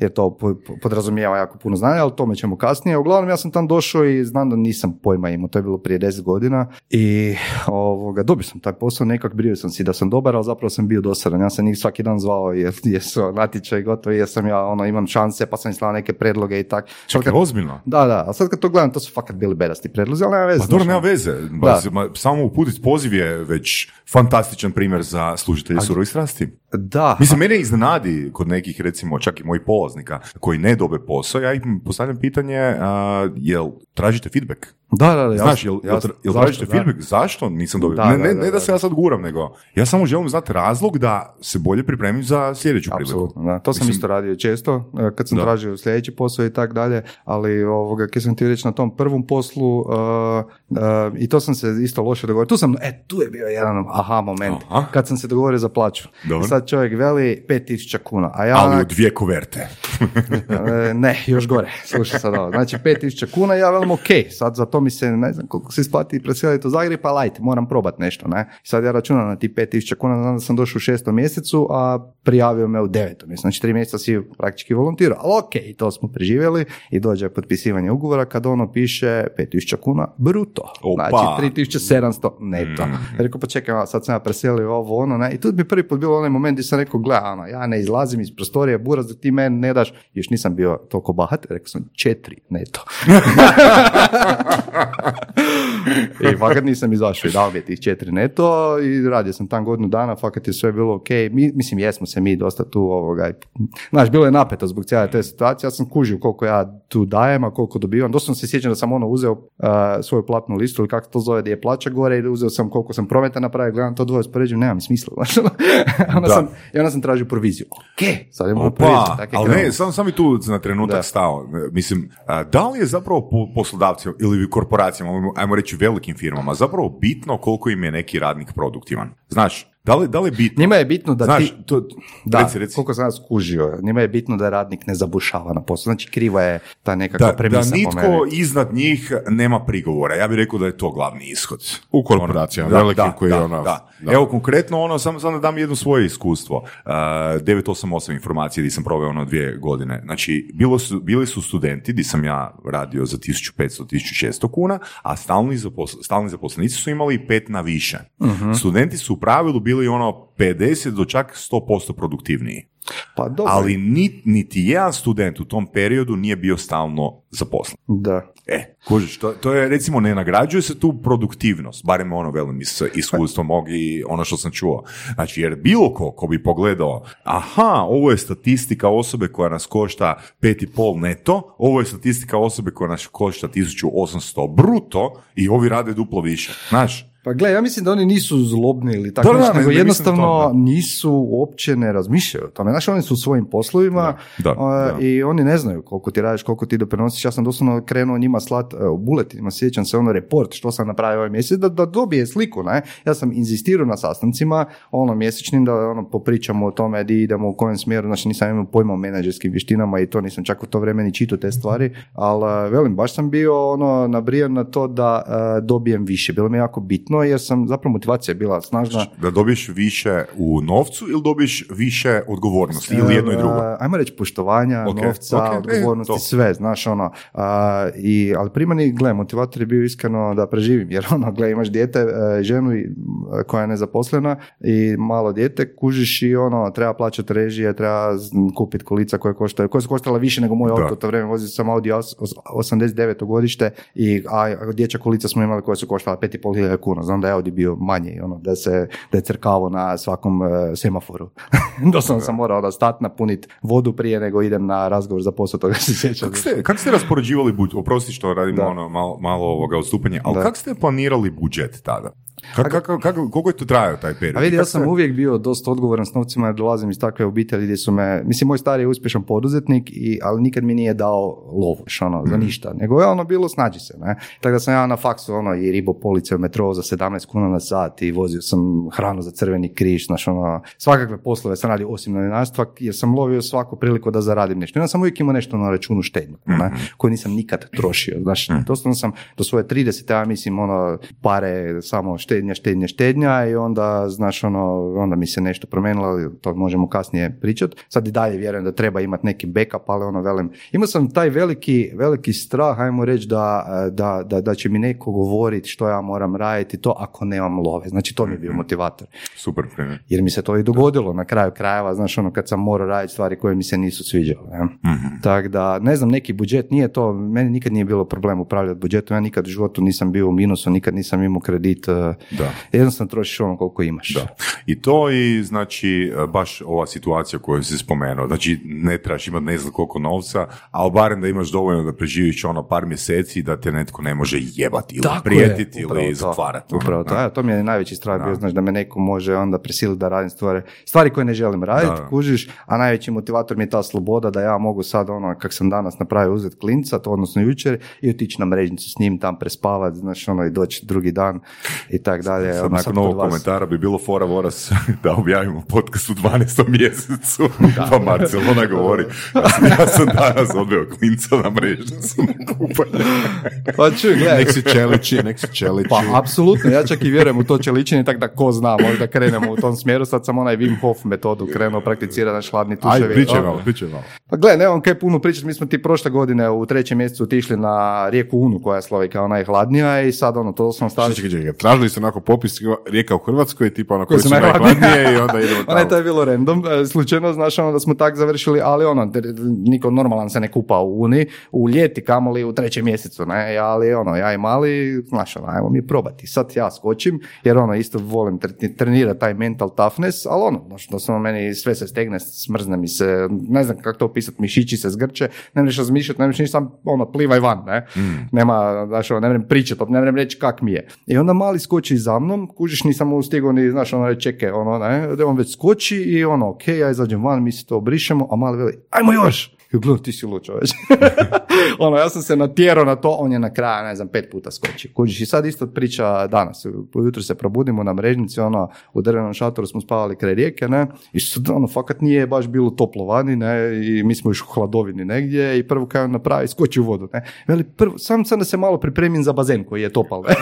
jer to po- po- podrazumijeva jako puno znanja, ali tome ćemo kasnije. Uglavnom ja sam tam došao i znam da nisam pojma imao, to je bilo prije 10 godina i ovoga, dobio sam taj posao, nekak brio sam si da sam dobar, ali zapravo sam bio dosadan. Ja sam njih svaki dan zvao jer, jer su natječaj gotovi, jer sam ja ono, imam šanse pa sam im slao neke predloge i tak. Čekaj, ozbiljno? Da, da, a sad kad to gledam, to su fakat bili bedasti predlozi, ali nema veze. Pa dobro, nema ono. veze. Ba, samo uputiti poziv je već fantastičan primjer za služitelje surovih strasti. Da, Mislim, mene iznenadi kod nekih, recimo, čak i mojih polaznika koji ne dobe posao, ja im postavljam pitanje, a, jel tražite feedback? da, da, da, Znaš, jel, jel, jel tražite da. feedback? Zašto nisam dobio? Da, ne, da, ne, da, ne da da. se ja sad guram, nego ja samo želim znati razlog da se bolje pripremim za sljedeću priliku. Apsolutno, da. To sam Mislim- isto radio često, e, kad sam Da. tražio sljedeći posao i tak dalje, ali ovoga, kad sam ti reći na tom prvom poslu, uh, uh, i to sam se isto loše dogovorio, tu sam, e, tu je bio jedan aha moment, Aha. kad sam se dogovorio za plaću. Dobro. I sad čovjek veli 5000 kuna, a ja Ali u dvije koverte. E, ne, još gore, slušaj sad ovo. Znači 5000 kuna, ja velim ok, sad za to mi se ne znam koliko se isplati preseliti u Zagreb, pa lajte, moram probat nešto, ne. Sad ja računam na ti 5000 kuna, znam da sam došao u šestom mjesecu, a prijavio me u devetom znači tri mjeseca si praktički volontirao, ali ok, to smo preživjeli i dođe potpisivanje ugovora kad ono piše 5000 kuna bruto, Opa. znači 3700 neto. Rekao, pa čekaj, sad sam ja preselio ovo, ono, ne, i tu bi prvi put bilo onaj moment gdje sam rekao, gle, ono, ja ne izlazim iz prostorije, buraz da ti meni ne daš, još nisam bio toliko bahat, rekao sam četiri neto. I fakat nisam izašao i dao mi je tih četiri neto i radio sam tam godinu dana, fakat je sve bilo ok. Mi, mislim, jesmo se mi dosta tu ovoga. Znaš, bilo je napeto zbog cijele te situacije. Ja sam kužio koliko ja tu dajem, a koliko dobivam. Doslovno se sjećam da sam ono uzeo uh, svoju platnu listu ili kako to zove, gdje je plaća gore i uzeo sam koliko sam prometa napravio, gledam to dvoje uspoređujem, nema mi smisla. Ono. onda, Da. sam, I onda sam tražio proviziju. Ok, sad imamo proviziju. Opa, je ali ne, sam, sam i tu na trenutak Da. stao. Mislim, da li je zapravo po- poslodavcima ili korporacijama, ajmo- ajmo velikim firmama, zapravo bitno koliko im je neki radnik produktivan? Znaš, da li, da li je bitno? Njima je bitno da Znaš, ti... to, Da, reci, reci. koliko sam skužio, njima je bitno da radnik ne zabušava na poslu. Znači, kriva je ta nekakva da, da premisa po nitko meni. iznad njih nema prigovora. Ja bih rekao da je to glavni ishod. U korporacijama, Ono, velikim koji da, ono- da. da. Evo konkretno ono, samo sam da dam jedno svoje iskustvo. Uh, 988 informacije gdje sam proveo ono dvije godine. Znači, bilo su, bili su studenti gdje sam ja radio za 1500-1600 kuna, a stalni, zapos, stalni zaposlenici su imali pet na više. Mhm. Studenti su u pravilu bili ono 50 do čak 100% produktivniji. Pa dobro. Ali nit, niti jedan student u tom periodu nije bio stalno zaposlen. Da. E, kužiš, to, to je, recimo, ne nagrađuje se tu produktivnost, barem ono, velim, iz iskustva mog i ono što sam čuo. Znači, jer bilo ko, ko bi pogledao, aha, ovo je statistika osobe koja nas košta 5,5 neto, ovo je statistika osobe koja nas košta 1800 bruto i ovi rade duplo više. Znaš, Pa gle, ja mislim da oni nisu zlobni ili tako Da, da, nešto, ne, nego ne jednostavno to, da. nisu uopće ne razmišljaju o tome. Znaš, oni su u svojim poslovima Da, da, a, da. i oni ne znaju koliko ti radiš, koliko ti doprinosiš. Ja sam doslovno krenuo njima slat u buletinima, sjećam se ono report što sam napravio ovaj mjesec, da, da dobije sliku, ne? Ja sam inzistirao na sastancima, ono mjesečnim, da ono popričamo o tome di idemo, u kojem smjeru, znači nisam imao pojma o menadžerskim vještinama i to nisam čak u to vrijeme ni čitao te stvari, ali e, velim, baš sam bio ono nabrijan na to da e, dobijem više. Bilo mi jako bitno jer sam, zapravo motivacija je bila snažna. Da dobiješ više u novcu ili dobiješ više odgovornosti ili jedno i drugo? E, Ajmo reći poštovanja, Ok, novca, ok, e, odgovornosti, to. sve, znaš ono. a, i, ali primarni, gle, motivator je bio iskreno da preživim, jer ono, gle, imaš dijete, e, ženu e, koja je nezaposlena i malo dijete, kužiš i ono, treba plaćati režije, treba kupiti kolica koje koštaju, koje su koštala više nego moj auto, to vrijeme vozio sam Audi os- os- 89. godište i a, dječja kolica smo imali koje su koštala 5,5 hiljada kuna, znam da je Audi bio manji, ono, da se da je crkavo na svakom e, semaforu. Doslovno sam morao da stat napuniti vodu prije nego idem na razgovor za posao, toga se sjećam. Kako ste, kako ste raspoređivali budžet? Oprosti što radimo Da. ono malo, malo ovoga odstupanja, ali kako ste planirali budžet tada? Kako, kako, kako, koliko je to trajao taj period? A vidi, ja sam ste- uvijek bio dosta odgovoran s novcima jer dolazim iz takve obitelji gdje su me, mislim, moj stari je uspješan poduzetnik, i, ali nikad mi nije dao lovu, još ono, Mhm. za ništa. Nego je ono bilo, snađi se, ne. Tako da sam ja na faksu, ono, i ribo police u metro za 17 kuna na sat i vozio sam hranu za crveni križ, znaš, ono, svakakve poslove sam radio osim novinarstva, jer sam lovio svaku priliku da zaradim nešto. Onda sam uvijek imao nešto na računu štednju, ne, Mhm. koju nisam nikad trošio, znaš, doslovno sam do svoje 30, ja mislim, ono, pare, samo štednja, štednja, štednja i onda, znaš, ono, onda mi se nešto promijenilo, ali to možemo kasnije pričat. Sad i dalje vjerujem da treba imati neki backup, ali ono, velim, imao sam taj veliki, veliki strah, ajmo reći, da, da, da, da će mi neko govoriti što ja moram raditi, to ako nemam love. Znači, to mi je bio motivator. Super primjer. Jer mi se to i dogodilo na kraju krajeva, znaš, ono, kad sam morao raditi stvari koje mi se nisu sviđale. ne. Mhm. Tako da, ne znam, neki budžet nije to, meni nikad nije bilo problem upravljati budžetom, ja nikad u životu nisam bio u minusu, nikad nisam imao kredit, eh, Da. jednostavno trošiš ono koliko imaš. Da. I to i znači baš ova situacija koju si spomenuo. Znači ne trebaš imati ne znam koliko novca, ali barem da imaš dovoljno da preživiš ono par mjeseci da te netko ne može jebati ili Tako je, prijetiti upravo ili to, zatvarati. Upravo ono, to, ja, to mi je najveći strah bio, znaš, da me neko može onda prisiliti da radim stvari, stvari koje ne želim raditi, kužiš, a najveći motivator mi je ta sloboda da ja mogu sad ono, kak sam danas napravio, uzeti klinca, to odnosno jučer, i otići na mrežnicu s njim tam prespavati, znaš, ono, i doći drugi dan i tak dalje. Sad ono, nakon vas. komentara bi bilo fora voras da objavimo podcast u 12. mjesecu. Pa Marcelona govori, ja sam, ja sam danas odveo klinca na mrežnicu na kupanje. Pa čuj, gledaj, Nek si čeliči, nek si čeliči. Pa, apsolutno, ja čak i vjerujem u to čeličenje, tako da ko zna, možda krenemo u tom smjeru, sad sam onaj Wim Hof metodu krenuo prakticirati na šladni tuševi. Ajde, pričaj Ono, malo, pričaj malo. Pa gle, nemam kaj puno pričati, mi smo ti prošle godine u trećem mjesecu otišli na rijeku Unu koja je slovi kao najhladnija i sad ono, to smo stavili... Čekaj, čekaj, tražili ste onako popis rijeka u Hrvatskoj, tipa ono koji su najhladnije. i onda idemo tamo. to je bilo random, e, slučajno, znaš, ono da smo tak završili, ali ono, niko normalan se ne kupa u Uni, u ljeti kamoli u trećem mjesecu, ne, ali ono, ja i mali, znaš, ono, ajmo mi probati. Sad ja skočim, jer ono, isto volim tre- trenirati taj mental toughness, ali ono, znaš, doslovno meni sve se stegne, smrzne mi se, ne znam kako to opisati, mišići se zgrče, ne možeš razmišljati, ne možeš ništa, ono, plivaj van, ne, nema, znaš, ono, ne vrem pričati, ne vrem reći kak mi je. I onda mali skoči za mnom, kužiš, nisam mu stigao ni, znaš, ono, čekaj, ono, ne, on već skoči i ono, ok, ja izađem van, mi se to obrišemo, a mali veli, ajmo još! I gledam, ti si lud čoveč. ono, ja sam se natjerao na to, on je na kraju, ne znam, pet puta skočio. Kužiš, i sad isto priča danas. Ujutro se probudimo na mrežnici, ono, u drvenom šatoru smo spavali kraj rijeke, ne, i sad, ono, fakat nije baš bilo toplo vani, ne, i mi smo još u hladovini negdje, i prvo kaj on napravi, skoči u vodu, ne. Veli, prvo, sam sam da se malo pripremim za bazen koji je topal, ne.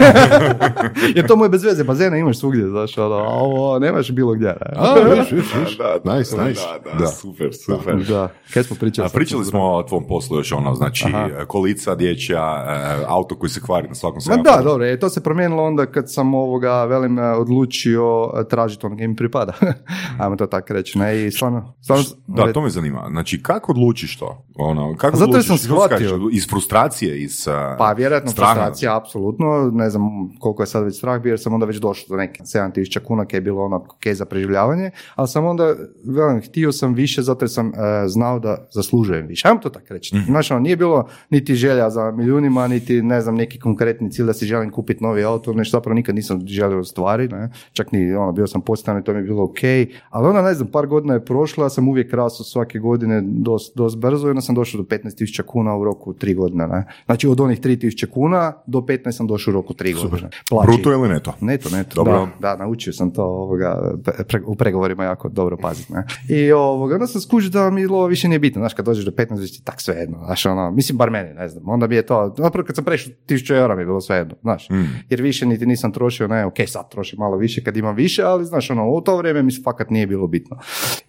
Jer to mu je bez veze, bazena imaš svugdje, znaš, ono, a ovo nemaš bilo gdje, ne. A, viš, viš, viš. Nice, nice. Da, da, super, super. Da, kaj smo pričali? A pričali smo o tvom poslu još ono, znači Aha. kolica dječja, e, auto koji se kvari na svakom semaforu. da, dobro, e, to se promijenilo onda kad sam ovoga, velim, e, odlučio e, tražiti ono gdje mi pripada. Ajmo to tako reći, ne, i stvarno, stvarno Da, to me zanima. Znači, kako odlučiš to? Ono, kako zato jer odlučiš? sam shvatio. Iz frustracije, iz uh, Pa vjerojatno straha? frustracija, apsolutno, ne znam koliko je sad već strah bio, jer sam onda već došao do neke 7000 kuna, je bilo ono ok za preživljavanje, ali sam onda, velim, htio sam više zato jer sam e, znao da zaslužujem više. Ajmo to tako reći. Znaš, ono, nije bilo bilo niti želja za milijunima, niti ne znam, neki konkretni cilj da si želim kupiti novi auto, nešto zapravo nikad nisam želio stvari, ne? čak ni ono, bio sam postajan i to mi je bilo ok, ali onda ne znam, par godina je prošlo, ja sam uvijek rastao svake godine dosta dos brzo i onda sam došao do 15.000 kuna u roku tri godine. Ne? Znači od onih 3.000 kuna do 15 sam došao u roku tri godine. Plaći. Bruto ili neto? Neto, neto, Dobro. da, da, naučio sam to ovoga, pre- u pregovorima jako dobro paziti. I ovoga, onda sam skužio da mi lova više nije bitno, znaš, kad dođeš do 15, već ti tak svejedno, znaš, ono, mislim, bar meni, ne znam, onda bi je to, napravo kad sam prešao 1000 eura mi je bilo svejedno, znaš, jer više niti nisam trošio, ne, ok, sad trošim malo više kad imam više, ali, znaš, ono, u to vrijeme mi se fakat nije bilo bitno.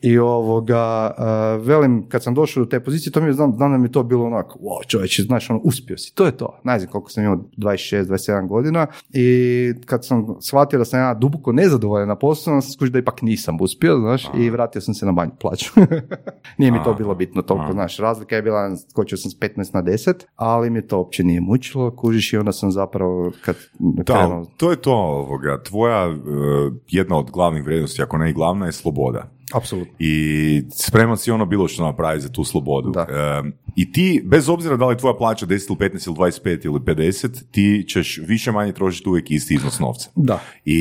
I ovoga, uh, velim, kad sam došao do te pozicije, to mi je, znam, znam da mi je to bilo onako, wow, čovječe, znaš, ono, uspio si, to je to, ne znam koliko sam imao, 26, 27 godina i kad sam shvatio da sam ja duboko nezadovoljan na poslu, sam skužio da ipak nisam uspio, znaš, i vratio sam se na manju plaću. nije mi to bilo bitno toliko, znaš, razlika je bila, skočio sam s 15 na 10, ali mi to uopće nije mučilo, kužiš i onda sam zapravo, kad Da, krenuo, to je to ovoga. Tvoja e, jedna od glavnih vrijednosti, ako ne i glavna, je sloboda. apsolutno. I spreman si ono bilo što napravi za tu slobodu. Da. E, I ti, bez obzira da li je tvoja plaća 10 ili 15 ili 25 ili 50, ti ćeš više manje trošiti uvijek isti iznos novca. Da. I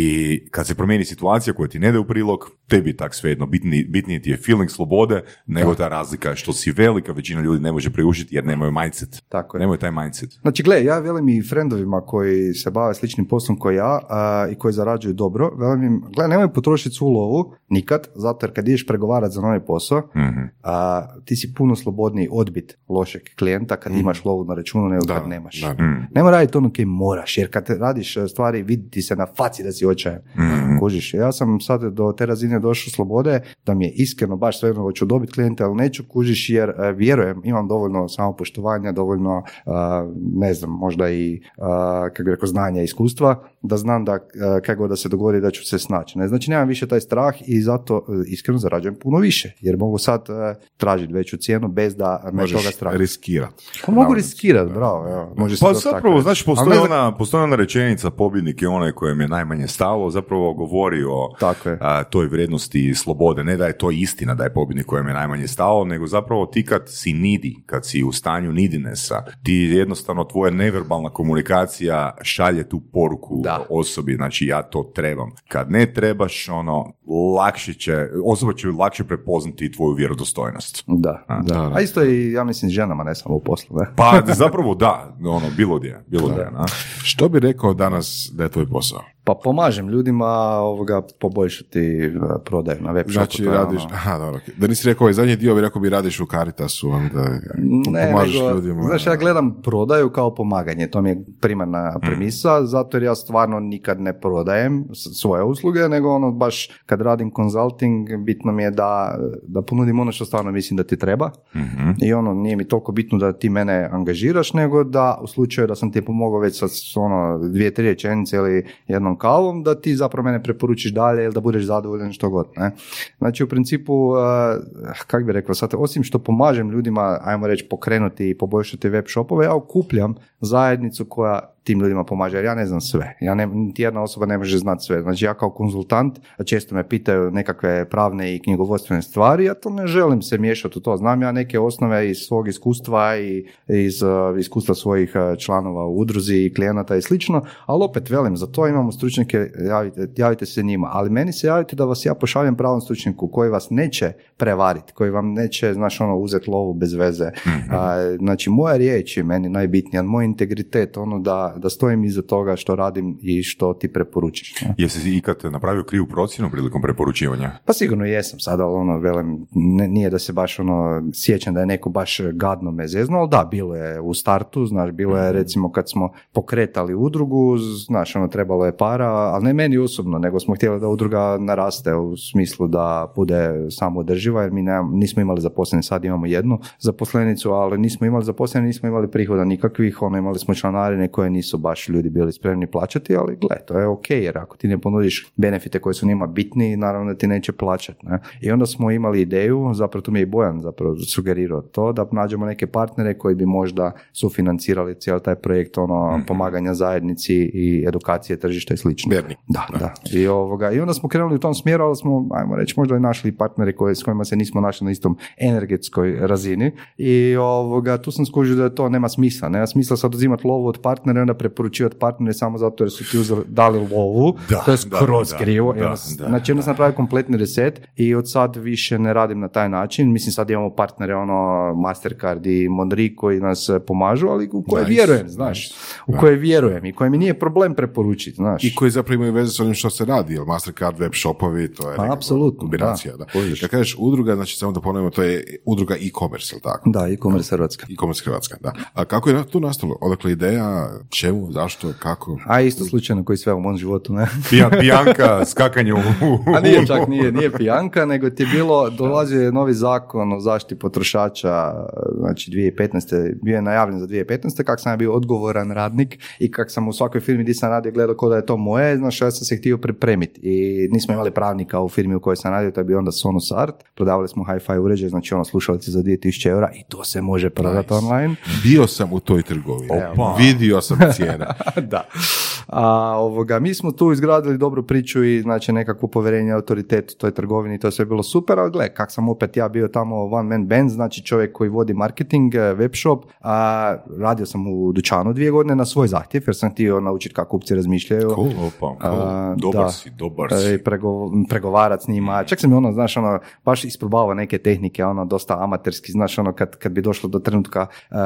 kad se promijeni situacija koja ti ne ide u prilog, tebi je tak svejedno, bitniji, bitniji ti je feeling slobode nego ta razlika što si velika većina ljudi ne može priuštiti jer nemaju mindset. Tako je. Nemaju taj mindset. Znači, gle, ja velim i frendovima koji se bave sličnim poslom kao ja a, i koji zarađuju dobro, velim im, gle, nemoj potrošiti svu lovu nikad, zato jer kad ideš pregovarati za novi posao, Mhm. a, ti si puno slobodniji odbit lošeg klijenta kad imaš lovu na računu nego Da, kad nemaš. da. Mm. Nemoj raditi ono kaj moraš, jer kad radiš e, stvari, vidi ti se na faci da si očajan. Mhm. Kužiš, ja sam sad do te razine došao slobode, da mi je iskreno baš sve jedno hoću dobiti klijente, ali neću kužiš jer e, vjerujem, imam dovoljno samopoštovanja, dovoljno, a, ne znam, možda i, kako bi rekao, znanja i iskustva, da znam da a, kako god da se dogodi da ću se snaći. Ne, znači, nemam više taj strah i zato e, iskreno zarađujem puno više, jer mogu sad e, tražiti veću cijenu bez da me toga Možeš straha. riskirati. Pa mogu riskirati, bravo, može se Pa to tako zapravo, znaš, postoji ne znam- ona, postoji ona rečenica pobjednik je onaj kojem je najmanje stalo, zapravo govori o Tako je. a, toj vrijednosti slobode. Ne da je to istina da je pobjednik kojem je najmanje stalo, nego zapravo ti kad si nidi, kad si u stanju nidinesa, ti jednostavno tvoja neverbalna komunikacija šalje tu poruku Da. osobi, znači ja to trebam. Kad ne trebaš, ono, lakše će, osoba će lakše prepoznati tvoju vjerodostojnost. Da, da. da. A isto i, ja mislim, ženama, ne samo u poslu, ne? Pa zapravo da, ono, bilo gdje, bilo gdje, na. Što bi rekao danas da je tvoj posao? Pa pomažem ljudima ovoga poboljšati e, prodaju na web shopu. Znači je radiš, ono- aha, dobro, da nisi rekao ovaj zadnji dio, bi rekao bi radiš u Caritasu, onda Ne, pomažeš nego, ljudima. znaš, ja gledam prodaju kao pomaganje, to mi je primarna premisa, zato jer ja stvarno nikad ne prodajem svoje usluge, nego ono baš kad radim consulting, bitno mi je da, da ponudim ono što stvarno mislim da ti treba i ono, nije mi toliko bitno da ti mene angažiraš, nego da u slučaju da sam ti pomogao već sa ono dvije, tri rečenice ili jednom kavom, da ti zapravo mene preporučiš dalje ili da budeš zadovoljan što god, ne. Znači, u principu, uh, kak bi rekao sad, osim što pomažem ljudima, ajmo reći, pokrenuti i poboljšati web shopove, ja okupljam zajednicu koja tim ljudima pomaže, jer ja ne znam sve. Ja ne, niti jedna osoba ne može znati sve. Znači ja kao konzultant, a često me pitaju nekakve pravne i knjigovodstvene stvari, ja to ne želim se miješati u to. Znam ja neke osnove iz svog iskustva i iz uh, iskustva svojih uh, članova u udruzi i klijenata i slično, ali opet velim, za to imamo stručnjake, javite, javite se njima, ali meni se javite da vas ja pošaljem pravom stručnjaku koji vas neće prevariti, koji vam neće, znaš, ono, uzeti lovu bez veze. A, znači, moja riječ je meni najbitnija, moj integritet, ono da, da stojim iza toga što radim i što ti preporučiš. ne. Jesi ikad napravio krivu procjenu prilikom preporučivanja? Pa sigurno jesam sad, ali ono, velim, ne- nije da se baš ono, sjećam da je neko baš gadno me zeznuo, ali da, bilo je u startu, znaš, bilo je recimo kad smo pokretali udrugu, znaš, ono, trebalo je para, ali ne meni osobno, nego smo htjeli da udruga naraste u smislu da bude samoodrživa, jer mi nemam- nismo imali zaposlene, sad imamo jednu zaposlenicu, ali nismo imali zaposlene, nismo imali prihoda nikakvih, ono, imali smo članarine koje nisu nisu baš ljudi bili spremni plaćati, ali gle, to je ok, jer ako ti ne ponudiš benefite koji su njima bitni, naravno da ti neće plaćati. Ne? I onda smo imali ideju, zapravo tu mi je i Bojan zapravo sugerirao to, da nađemo neke partnere koji bi možda sufinancirali cijeli taj projekt ono, pomaganja zajednici i edukacije tržišta i slično. Berni. Da, da. I, ovoga, I onda smo krenuli u tom smjeru, ali smo, ajmo reći, možda i našli partnere koji, s kojima se nismo našli na istom energetskoj razini. I ovoga, tu sam skužio da to nema smisla. Nema smisla sad uzimati lovu od partnera i onda preporučivati partnere samo zato jer su ti uzeli, dali lovu. Da, to je skroz da, krivo. da, onda- da, znači onda sam napravio kompletni reset i od sad više ne radim na taj način. Mislim sad imamo partnere ono Mastercard i Monri koji nas eh, pomažu, ali u koje Nice, vjerujem, znaš. U koje vjerujem i koje mi nije problem preporučiti, znaš. I koji zapravo imaju veze s onim što se radi, jer Mastercard, web shopovi, to je Pa, apsolutno, kombinacija. Da. Kad kažeš udruga, znači samo da ponovimo, to je udruga e-commerce, jel tako? Da, e-commerce Hrvatska. E-commerce Hrvatska, da. A kako je tu nastalo? Odakle ideja, čemu, zašto, kako? A isto slučajno koji sve u mom životu, ne? Pija, pijanka, skakanje u... A nije čak, nije, nije pijanka, nego ti je bilo, dolazio je novi zakon o zaštiti potrošača, znači 2015. bio je najavljen za 2015. kak sam ja bio odgovoran radnik i kak sam u svakoj firmi gdje sam radio gledao kao da je to moje, znaš, ja sam se htio pripremiti i nismo imali pravnika u firmi u kojoj sam radio, to je bio onda Sonos Art, prodavali smo hi-fi uređaj, znači ono slušalice za 2000 eura i to se može prodati Nice. online. Bio sam u toj trgovini. Opa. Vidio sam cijene. da. A ovoga, mi smo tu izgradili dobru priču i znači nekakvo povjerenje, autoritet u toj trgovini, to je sve bilo super, ali gle, kak sam opet ja bio tamo one man band, znači čovjek koji vodi marketing, eh, web shop, a radio sam u dućanu dvije godine na svoj zahtjev, jer sam htio naučiti kako kupci razmišljaju. Cool, opa, cool. A, dobar da. si, dobar si. prego, pregovarat s njima. Čak sam i ono, znaš, ono, baš isprobavao neke tehnike, ono, dosta amaterski, znaš, ono, kad, kad bi došlo do trenutka uh,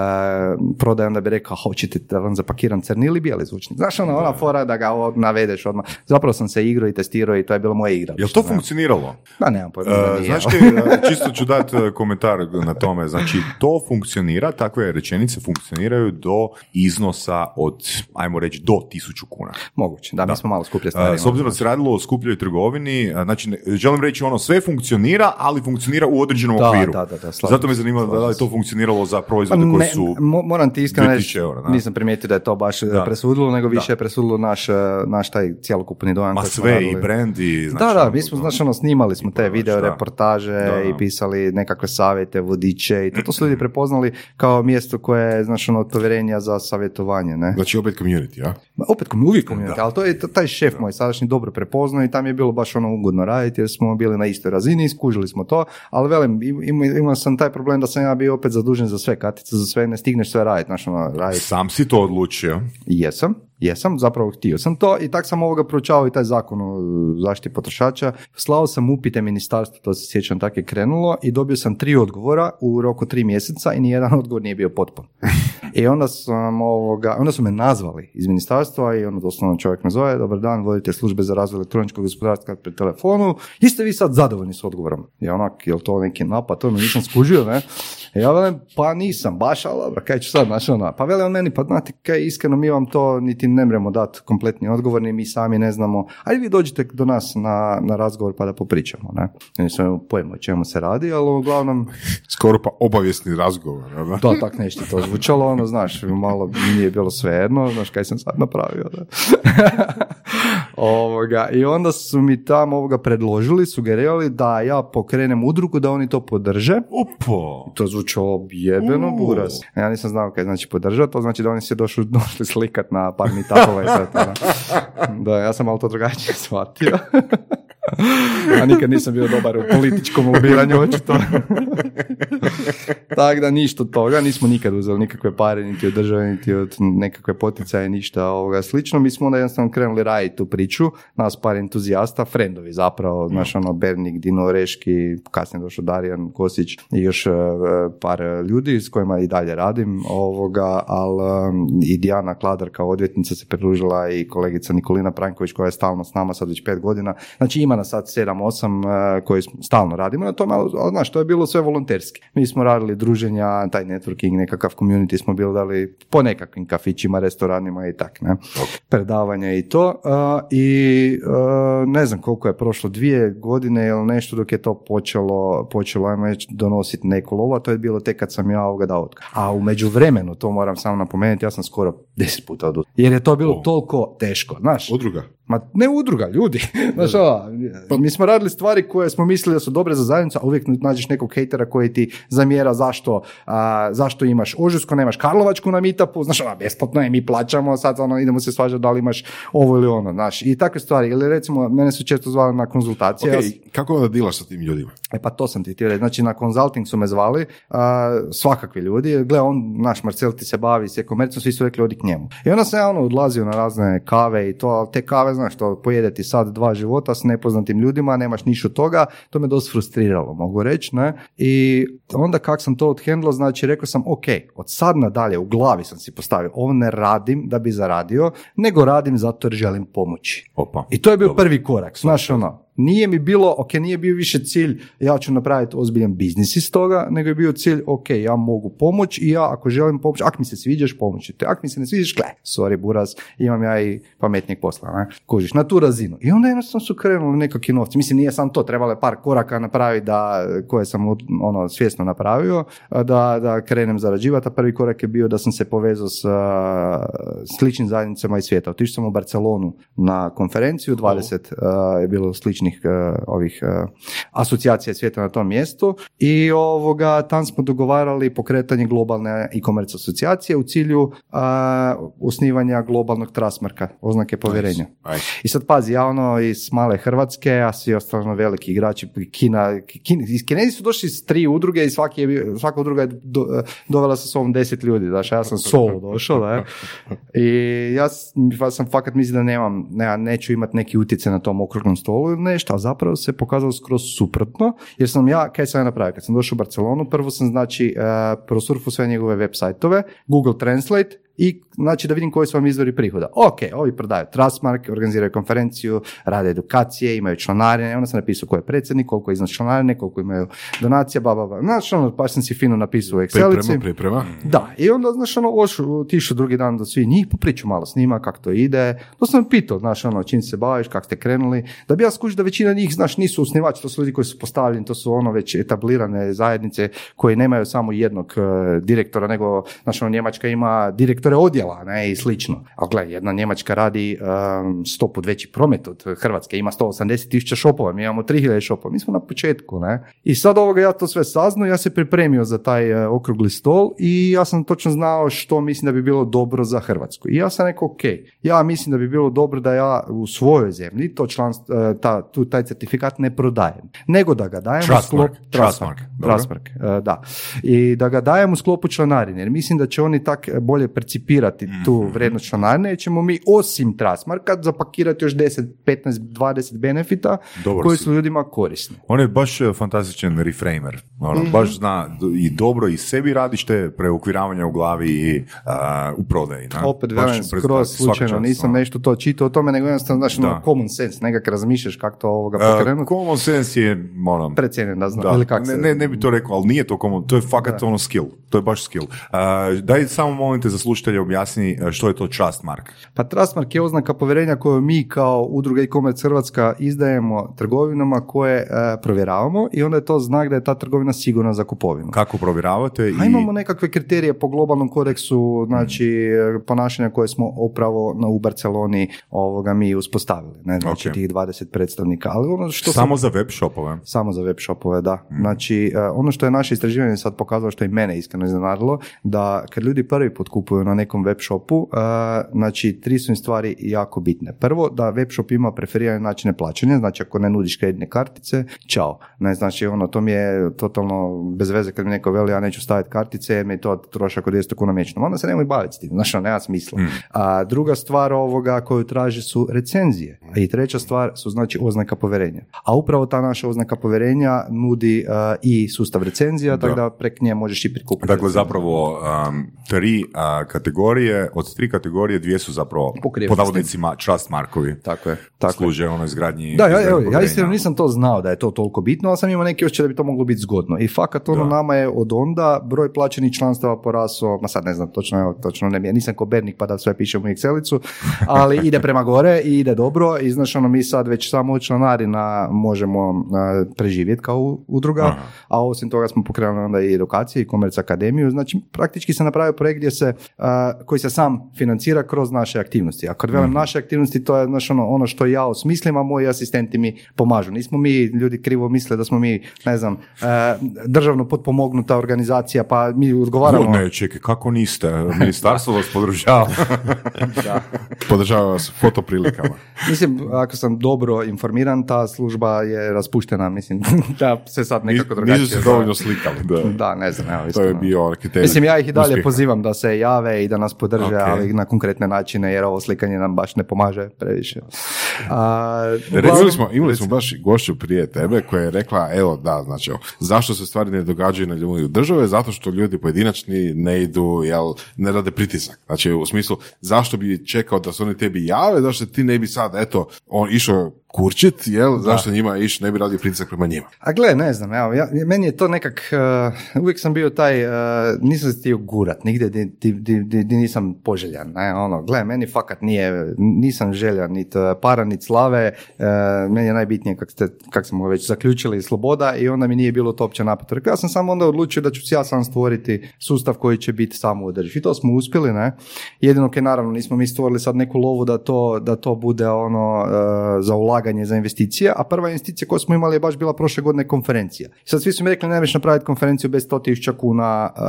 prodaje, onda bi rekao, hoćete da vam zapakiram crni ili bijeli zvučnik. Znaš, ono, ona fora da ga navedeš odmah. Zapravo sam se igrao i testirao i to je bilo moje igra. Jel to funkcioniralo? Da, nemam pojma. da nije, znaš evo. kaj, e, čisto ću dati e, komentar na tome. Znači, to funkcionira, takve rečenice funkcioniraju do iznosa od, ajmo reći, do tisuću kuna. Moguće, da, mi smo malo skuplje E, stvari. S obzirom da se radilo o skupljoj trgovini, znači, ne- želim reći ono, sve funkcionira, ali funkcionira u određenom Da, okviru. da, da, da, slažem Zato me zanima da li je to funkcioniralo za Pa proizvode koji ne, su... mo- moram ti iskreno 2000 reći, da. nisam primijetio da je to baš Da. presudilo, nego više Da. je presudilo naš, eh, naš taj cjelokupni dojam. Ma sve, i brand, i... Znači, da, da, ono, mi smo, znači, ono, snimali smo te video da. reportaže Da, i pisali nekakve savjete, vodiče i to, to su ljudi prepoznali kao mjesto koje je, znači, ono, od povjerenja za savjetovanje, ne? Znači opet community, ja? Ma, Opet, uvijek community, ali to je taj šef moj sadašnji dobro prepoznao i tam je bilo baš ono ugodno raditi jer smo bili na istoj razini, skužili smo to, ali velim, im- im- imao sam taj problem da sam ja bio opet zadužen za sve katice, za sve, ne stigneš sve raditi, znači, ono, raditi Sam si to odlučio. Jesam, jesam, zapravo htio sam to i tak sam ovoga proučavao i taj zakon o zaštiti potrošača. Slao sam upite ministarstvu, to se sjećam, tako je krenulo i dobio sam tri odgovora u roku tri mjeseca i nijedan odgovor nije bio potpun. I onda sam ovoga, onda su me nazvali iz ministarstva i onda doslovno čovjek me zove, dobar dan, vodite službe za razvoj elektroničkog gospodarstva pri telefonu, jeste vi sad zadovoljni s odgovorom? Ja onak, je to neki napad, to nisam skužio, ne? Ja velim, pa nisam baš, ali dobro, kaj ću sad, znaš, ona, pa veli on meni, pa znate, kaj, iskreno, mi vam to niti ne mremo dati kompletni odgovor, ni mi sami ne znamo, ajde vi dođite do nas na, na razgovor pa da popričamo, ne? Nisam pojma o čemu se radi, ali uglavnom, Skoro pa obavijesni razgovor. da? da, tak nešto to zvučalo, ono, znaš, malo nije bilo svejedno, znaš kaj sam sad napravio, da. ovoga, I onda su mi tamo ovoga predložili, sugerirali da ja pokrenem udrugu, da oni to podrže, Opo! to zvučalo jebeno U. buras. Ja nisam znao kaj znači podržati, to znači da oni se došli, došli slikat na par mitapova i sve to. Da, ja sam malo to drugačije shvatio. A nikad nisam bio dobar u političkom lobiranju, očito. Tako da ništa od toga, nismo nikad uzeli nikakve pare, niti od države, niti od nekakve poticaje, ništa ovoga slično. Mi smo onda jednostavno krenuli raditi tu priču, nas par entuzijasta, frendovi zapravo, znaš ono, Bernik, Dino Oreški, kasnije došao Darijan Kosić i još e, par ljudi s kojima i dalje radim, ovoga, ali i Dijana Kladar kao odvjetnica se pridružila i kolegica Nikolina Pranković koja je stalno s nama sad već pet godina. Znači ima nas sad sedam, osam e, koji stalno radimo na tome, ali, znaš, to je bilo sve volonterski. Mi smo radili druženja, taj networking, nekakav community smo bili dali po nekakvim kafićima, restoranima i tak, ne? Predavanja i to. A, I a, ne znam koliko je prošlo, dvije godine ili nešto dok je to počelo, počelo ajmo reći, donositi neku lovu, a to je bilo tek kad sam ja ovoga dao otkaz. A u međuvremenu, to moram samo napomenuti, ja sam skoro deset puta odustao. Jer je to bilo O. toliko teško, znaš. Udruga. Ma ne udruga, ljudi. Znaš, ova, mi smo radili stvari koje smo mislili da su dobre za zajednicu, a uvijek nađeš nekog hejtera koji ti zamjera zašto, a, zašto imaš Ožujsko, nemaš Karlovačku na meetupu, znaš, ona, besplatno je, mi plaćamo, sad ono, idemo se svađati da li imaš ovo ili ono, znaš, i takve stvari. Ili recimo, mene su često zvali na konzultacije, ja Ok, kako onda dilaš sa tim ljudima? E pa to sam ti htio reći. Znači na consulting su me zvali a, svakakvi ljudi. Gle, on, naš Marcel ti se bavi s e-komercijom, svi su rekli odi k njemu. I onda sam ja ono odlazio na razne kave i to, ali te kave, znaš, to pojede ti sad dva života s nepoznatim ljudima, nemaš ništa od toga, to me dosta frustriralo, mogu reći, ne? I onda kak sam to odhendlo, znači rekao sam, ok, od sad nadalje u glavi sam si postavio, ovo ne radim da bi zaradio, nego radim zato jer želim pomoći. Opa. I to je bio prvi korak, znaš ono, nije mi bilo, ok, nije bio više cilj, ja ću napraviti ozbiljan biznis iz toga, nego je bio cilj, ok, ja mogu pomoći i ja ako želim pomoći, ako mi se sviđaš, pomoći te, ako mi se ne sviđaš, gle, sorry buraz, imam ja i pametnijeg posla, ne? kužiš, na tu razinu. I onda jednostavno su krenuli nekakvi novci, mislim nije sam to, trebalo je par koraka napraviti da, koje sam ono, svjesno napravio, da, da krenem zarađivati, a prvi korak je bio da sam se povezao s a, sličnim zajednicama iz svijeta. Otišao sam u Barcelonu na konferenciju, 20 a, je bilo sličnih a, ovih a, asocijacija svijeta na tom mjestu i ovoga, tam smo dogovarali pokretanje globalne e-commerce asocijacije u cilju a, osnivanja globalnog trasmarka, oznake povjerenja. Aj. I sad pazi, ja ono iz male Hrvatske, a svi ostalo veliki igrači, Kina, Kin, iz Kinezi su došli iz tri udruge i svaki je, svaka udruga je do- dovela sa sobom deset ljudi, znaš, ja sam solo došao, da, i ja s- ja sam fakat mislim da nemam, ne, neću imati neki utjecaj na tom okruglom stolu ili nešto, a zapravo se pokazalo skroz suprotno, jer sam ja, kaj sam ja napravio, kad sam došao u Barcelonu, prvo sam znači uh, prosurfu sve njegove web sajtove, Google Translate, i znači da vidim koji su vam izvori prihoda. Ok, ovi prodaju Trustmark, organiziraju konferenciju, rade edukacije, imaju članarine, onda sam napisao ko je predsjednik, koliko je iznos članarine, koliko imaju donacija, ba, ba, ba. Znači, ono, baš sam si fino napisao u Excelici. Priprema, priprema. Da, i onda, znaš, ono, ošu, tišu drugi dan do svih njih, popriču malo s njima, kako to ide. To sam pitao, znaš, ono, čim se baviš, kako ste krenuli, da bi ja skužio da većina njih, znaš, nisu osnivači, to su ljudi koji su postavljeni, to su ono već etablirane zajednice koji nemaju samo jednog eh, direktora, nego, znaš, ono, Njemačka ima direktore odjela, ne, i slično. Ali gledaj, jedna Njemačka radi um, sto put veći promet od Hrvatske, ima 180 tisuća šopova, mi imamo 3000 šopova, mi smo na početku, ne. I sad ovoga ja to sve saznao, ja se pripremio za taj eh, okrugli stol i ja sam točno znao što mislim da bi bilo dobro za Hrvatsku. I ja sam rekao, ok, ja mislim da bi bilo dobro da ja u svojoj zemlji to članstvo, eh, ta, tu, taj certifikat ne prodajem, nego da ga dajem u Trustmark, sklop- Trustmark, dobro. Trustmark, eh, da. I da ga dajem u sklopu članarine, jer mislim da će oni tak bolje percipirati tu Mhm. vrijednost članarine, jer ćemo mi osim Trustmarka zapakirati još 10, 15, 20 benefita Dobar koji si. su ljudima korisni. On je baš e, fantastičan reframer. Ono, Mhm. Baš zna i dobro i sebi radiš te preukviravanja u glavi i a, u prodaji. Da? Opet velim, skroz slučajno, čast, nisam ono. nešto to čitao o tome, nego jednostavno, znaš, ono, Da. common sense, nekak razmišljaš kako to ovoga E, pokrenuti. common sense je, ono, Precijenjen da znam, Da, ili kak ne, se... ne, ne bi to rekao, ali nije to common, to je fakat ono skill, to je baš skill. A, daj samo molim te za slušatelje objasni e, što je to Trustmark. Pa Trustmark je oznaka povjerenja koju mi kao udruga e-commerce Hrvatska izdajemo trgovinama koje e, provjeravamo i onda je to znak da je ta trgovina sigurna za kupovinu. Kako provjeravate? A i... imamo nekakve kriterije po globalnom kodeksu znači e, ponašanja koje smo upravo na, u Barceloni ovoga mi uspostavili. Ne? Znači Ok. tih 20 predstavnika. Ali ono što sam- Samo za web shopove. Samo za web shopove, da. Znači, e, ono što je naše istraživanje sad pokazalo, što je mene iskreno iznenadilo, da kad ljudi prvi put kupuju na nekom web shopu, znači, tri su im stvari jako bitne. Prvo, da web shop ima preferirane načine plaćanja, znači ako ne nudiš kreditne kartice, čao. Ne, znači, ono, to mi je totalno bez veze kad mi neko veli, ja neću staviti kartice, jer mi je to trošak od 200 kuna mjesečno. Onda se nemoj baviti s tim, znači, ono, nema smisla. A druga stvar ovoga koju traži su recenzije. I treća stvar su, znači, oznaka povjerenja. A upravo ta naša oznaka povjerenja nudi uh, i sustav recenzija, tako da prek nje možeš i prikupiti. Dakle, recenzije. zapravo um, tri uh, kategorije, od tri kategorije dvije su zapravo tim. navodnicima trust markovi. Tako je, tako je. Služe ono izgradnji... Da, ja, evo, ja iskreno nisam to znao da je to toliko bitno, ali sam imao neki osjećaj da bi to moglo biti zgodno. I fakat ono Da. nama je od onda broj plaćenih članstava porasao, ma sad ne znam točno, evo, točno ne, nisam ko Bernik pa da sve pišem u Excelicu, ali ide prema gore i ide dobro i znaš ono mi sad već samo od članarina možemo preživjeti kao udruga, Aha. a osim toga smo pokrenuli onda i edukacije i Komerc Akademiju, znači praktički se napravio projekt gdje se, koji se sam financira kroz naše aktivnosti. A kad velim naše aktivnosti, to je znaš, ono, ono što ja osmislim, a moji asistenti mi pomažu. Nismo mi, ljudi krivo misle da smo mi, ne znam, e, državno potpomognuta organizacija, pa mi odgovaramo. Ne, čekaj, kako niste? Ministarstvo vas podržava. Podržava vas fotoprilikama. Mislim, ako sam dobro informiran, ta služba je raspuštena, mislim, da se sad nekako drugačije. Nisu se dovoljno slikali. Da. Da, ne znam, evo, To je bio kriterij. Mislim, ja ih i dalje uspjeha. pozivam da se jave i da nas podrže, Ok. ali na konkretne načine, jer ovo slikanje nam baš ne pomaže previše. A, Imali smo, imali smo baš gošću prije tebe koja je rekla, evo da, znači, zašto se stvari ne događaju na ljudi države? Zato što ljudi pojedinačni ne idu, jel, ne rade pritisak. Znači, u smislu, zašto bi čekao da se oni tebi jave, zašto ti ne bi sad, eto, on išao kurčit, jel, zašto njima iš ne bi radio pritisak prema njima? A gle, ne znam, evo, ja, meni je to nekak, uh, uvijek sam bio taj, uh, nisam se htio gurat, nigdje di, di, di, di- di nisam poželjan, ne, ono, gle, meni fakat nije, nisam željan, nit uh, para, nit slave, uh, meni je najbitnije, kak, ste, kak smo već zaključili, sloboda i onda mi nije bilo to opće napeto. Rekao, Ja sam samo onda odlučio da ću ja sam stvoriti sustav koji će biti samo održiv i to smo uspjeli, ne, jedino je naravno nismo mi stvorili sad neku lovu da to, da to bude ono uh, za ulaganje, za investicije, a prva investicija koju smo imali je baš bila prošle godine konferencija. Sad svi su mi rekli ne možeš napraviti konferenciju bez 100.000 kuna uh,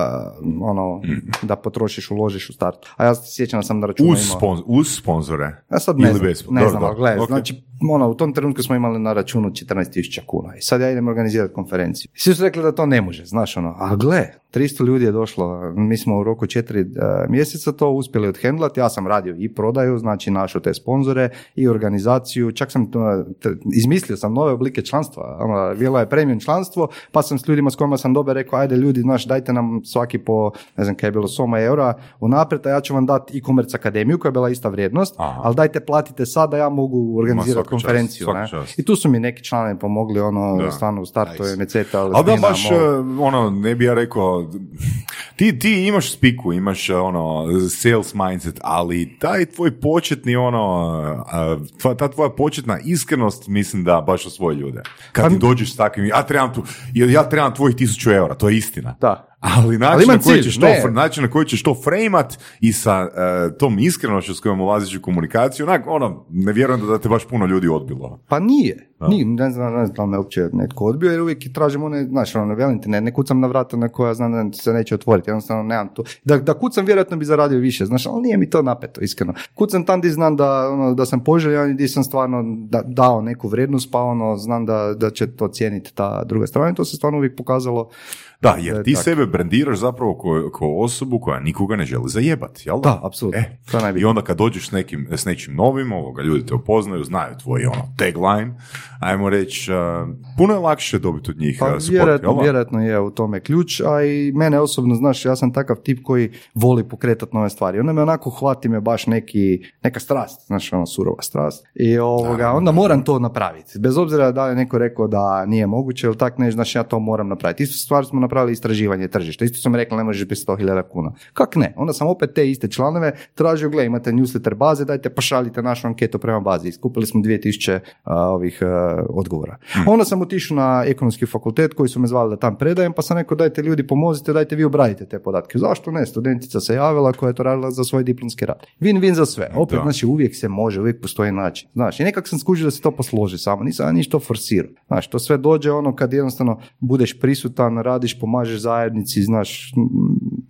ono, da potrošiš, uložiš u startu. A ja se sjećam da sam na računu Uz, imao. spon- uz sponzore. Ja sad ne Ili znam, bez- ne dobro, znam, dobro. ali gledaj, Ok. znači, ono, u tom trenutku smo imali na računu 14.000 kuna i sad ja idem organizirati konferenciju. Svi su rekli da to ne može, znaš ono, a gle, 300 ljudi je došlo, mi smo u roku četiri uh, mjeseca to uspjeli odhendlati, ja sam radio i prodaju, znači našao te sponzore i organizaciju, čak sam to, t- izmislio sam nove oblike članstva, ono, bilo je premium članstvo, pa sam s ljudima s kojima sam dobar rekao, ajde ljudi, znaš, dajte nam svaki po, ne znam kaj je bilo, soma eura unaprijed, a ja ću vam dati e-commerce akademiju koja je bila ista vrijednost, Aha. ali dajte platite sad da ja mogu organizirati čast, konferenciju. svaka ne? čast. I tu su mi neki članovi pomogli, ono, Da. stvarno u startu Nice. je Meceta, Ali da baš, Mol. e, ono, ne bi ja rekao, ti, ti imaš spiku, imaš e, ono, sales mindset, ali taj tvoj početni, ono, tva- ta tvoja početna iskrenost, mislim da baš u svoje ljude. Kad Pa- ti dođeš s takvim, ja trebam tu, ja trebam tvojih tisuću eura, to je istina. Da. Ali način, imam na koji ćeš to, način na koji ćeš to frejmat i sa e, tom iskrenošću s kojom ulaziš u komunikaciju, onak, ono, ne vjerujem da, da te baš puno ljudi odbilo. Pa nije. Nije, ne znam, ne znam me uopće netko odbio, jer uvijek tražim one, znaš, ono, velim ne, ne kucam na vrata na koja znam da se neće otvoriti, jednostavno nemam tu. Da, da kucam, vjerojatno bi zaradio više, znaš, ali nije mi to napeto, iskreno. Kucam tam gdje znam da, ono, da sam poželjan i gdje sam stvarno da, dao neku vrijednost, pa ono, znam da, da će to cijeniti ta druga strana i to se stvarno uvijek pokazalo. Da, Da jer je ti tako. sebe brandiraš zapravo kao, kao osobu koja nikoga ne želi zajebati, jel Da, apsolutno. E, I onda kad dođeš s nekim, s nečim novim, ovoga, ljudi te upoznaju, znaju tvoj ono, tagline, ajmo reći, uh, puno je lakše dobiti od njih Pa uh, support, vjerojatno, jel da? vjerojatno je u tome ključ, a i mene osobno, znaš, ja sam takav tip koji voli pokretati nove stvari. Onda me onako hvati me baš neki, neka strast, znaš, ono surova strast. I ovoga, onda moram to napraviti. Bez obzira da li je neko rekao da nije moguće ili tak ne, znaš, ja to moram napraviti. Istu stvar smo napravili istraživanje tržišta. Isto sam rekli, ne možeš bez 100.000 kuna. Kak ne? Onda sam opet te iste članove tražio, gle, imate newsletter baze, dajte pošaljite našu anketu prema bazi. Iskupili smo 2000 a, ovih a, odgovora. Onda sam otišao na ekonomski fakultet koji su me zvali da tam predajem, pa sam rekao dajte ljudi pomozite, dajte vi obradite te podatke. Zašto ne? Studentica se javila koja je to radila za svoj diplomski rad. Win-win za sve. Opet, Da. znači uvijek se može, uvijek postoji način. Znaš, i nekak sam skužio da se to posloži samo, nisam ništa forsirao. Znaš, to sve dođe ono kad jednostavno budeš prisutan, radiš, pomažeš zajednici, znaš,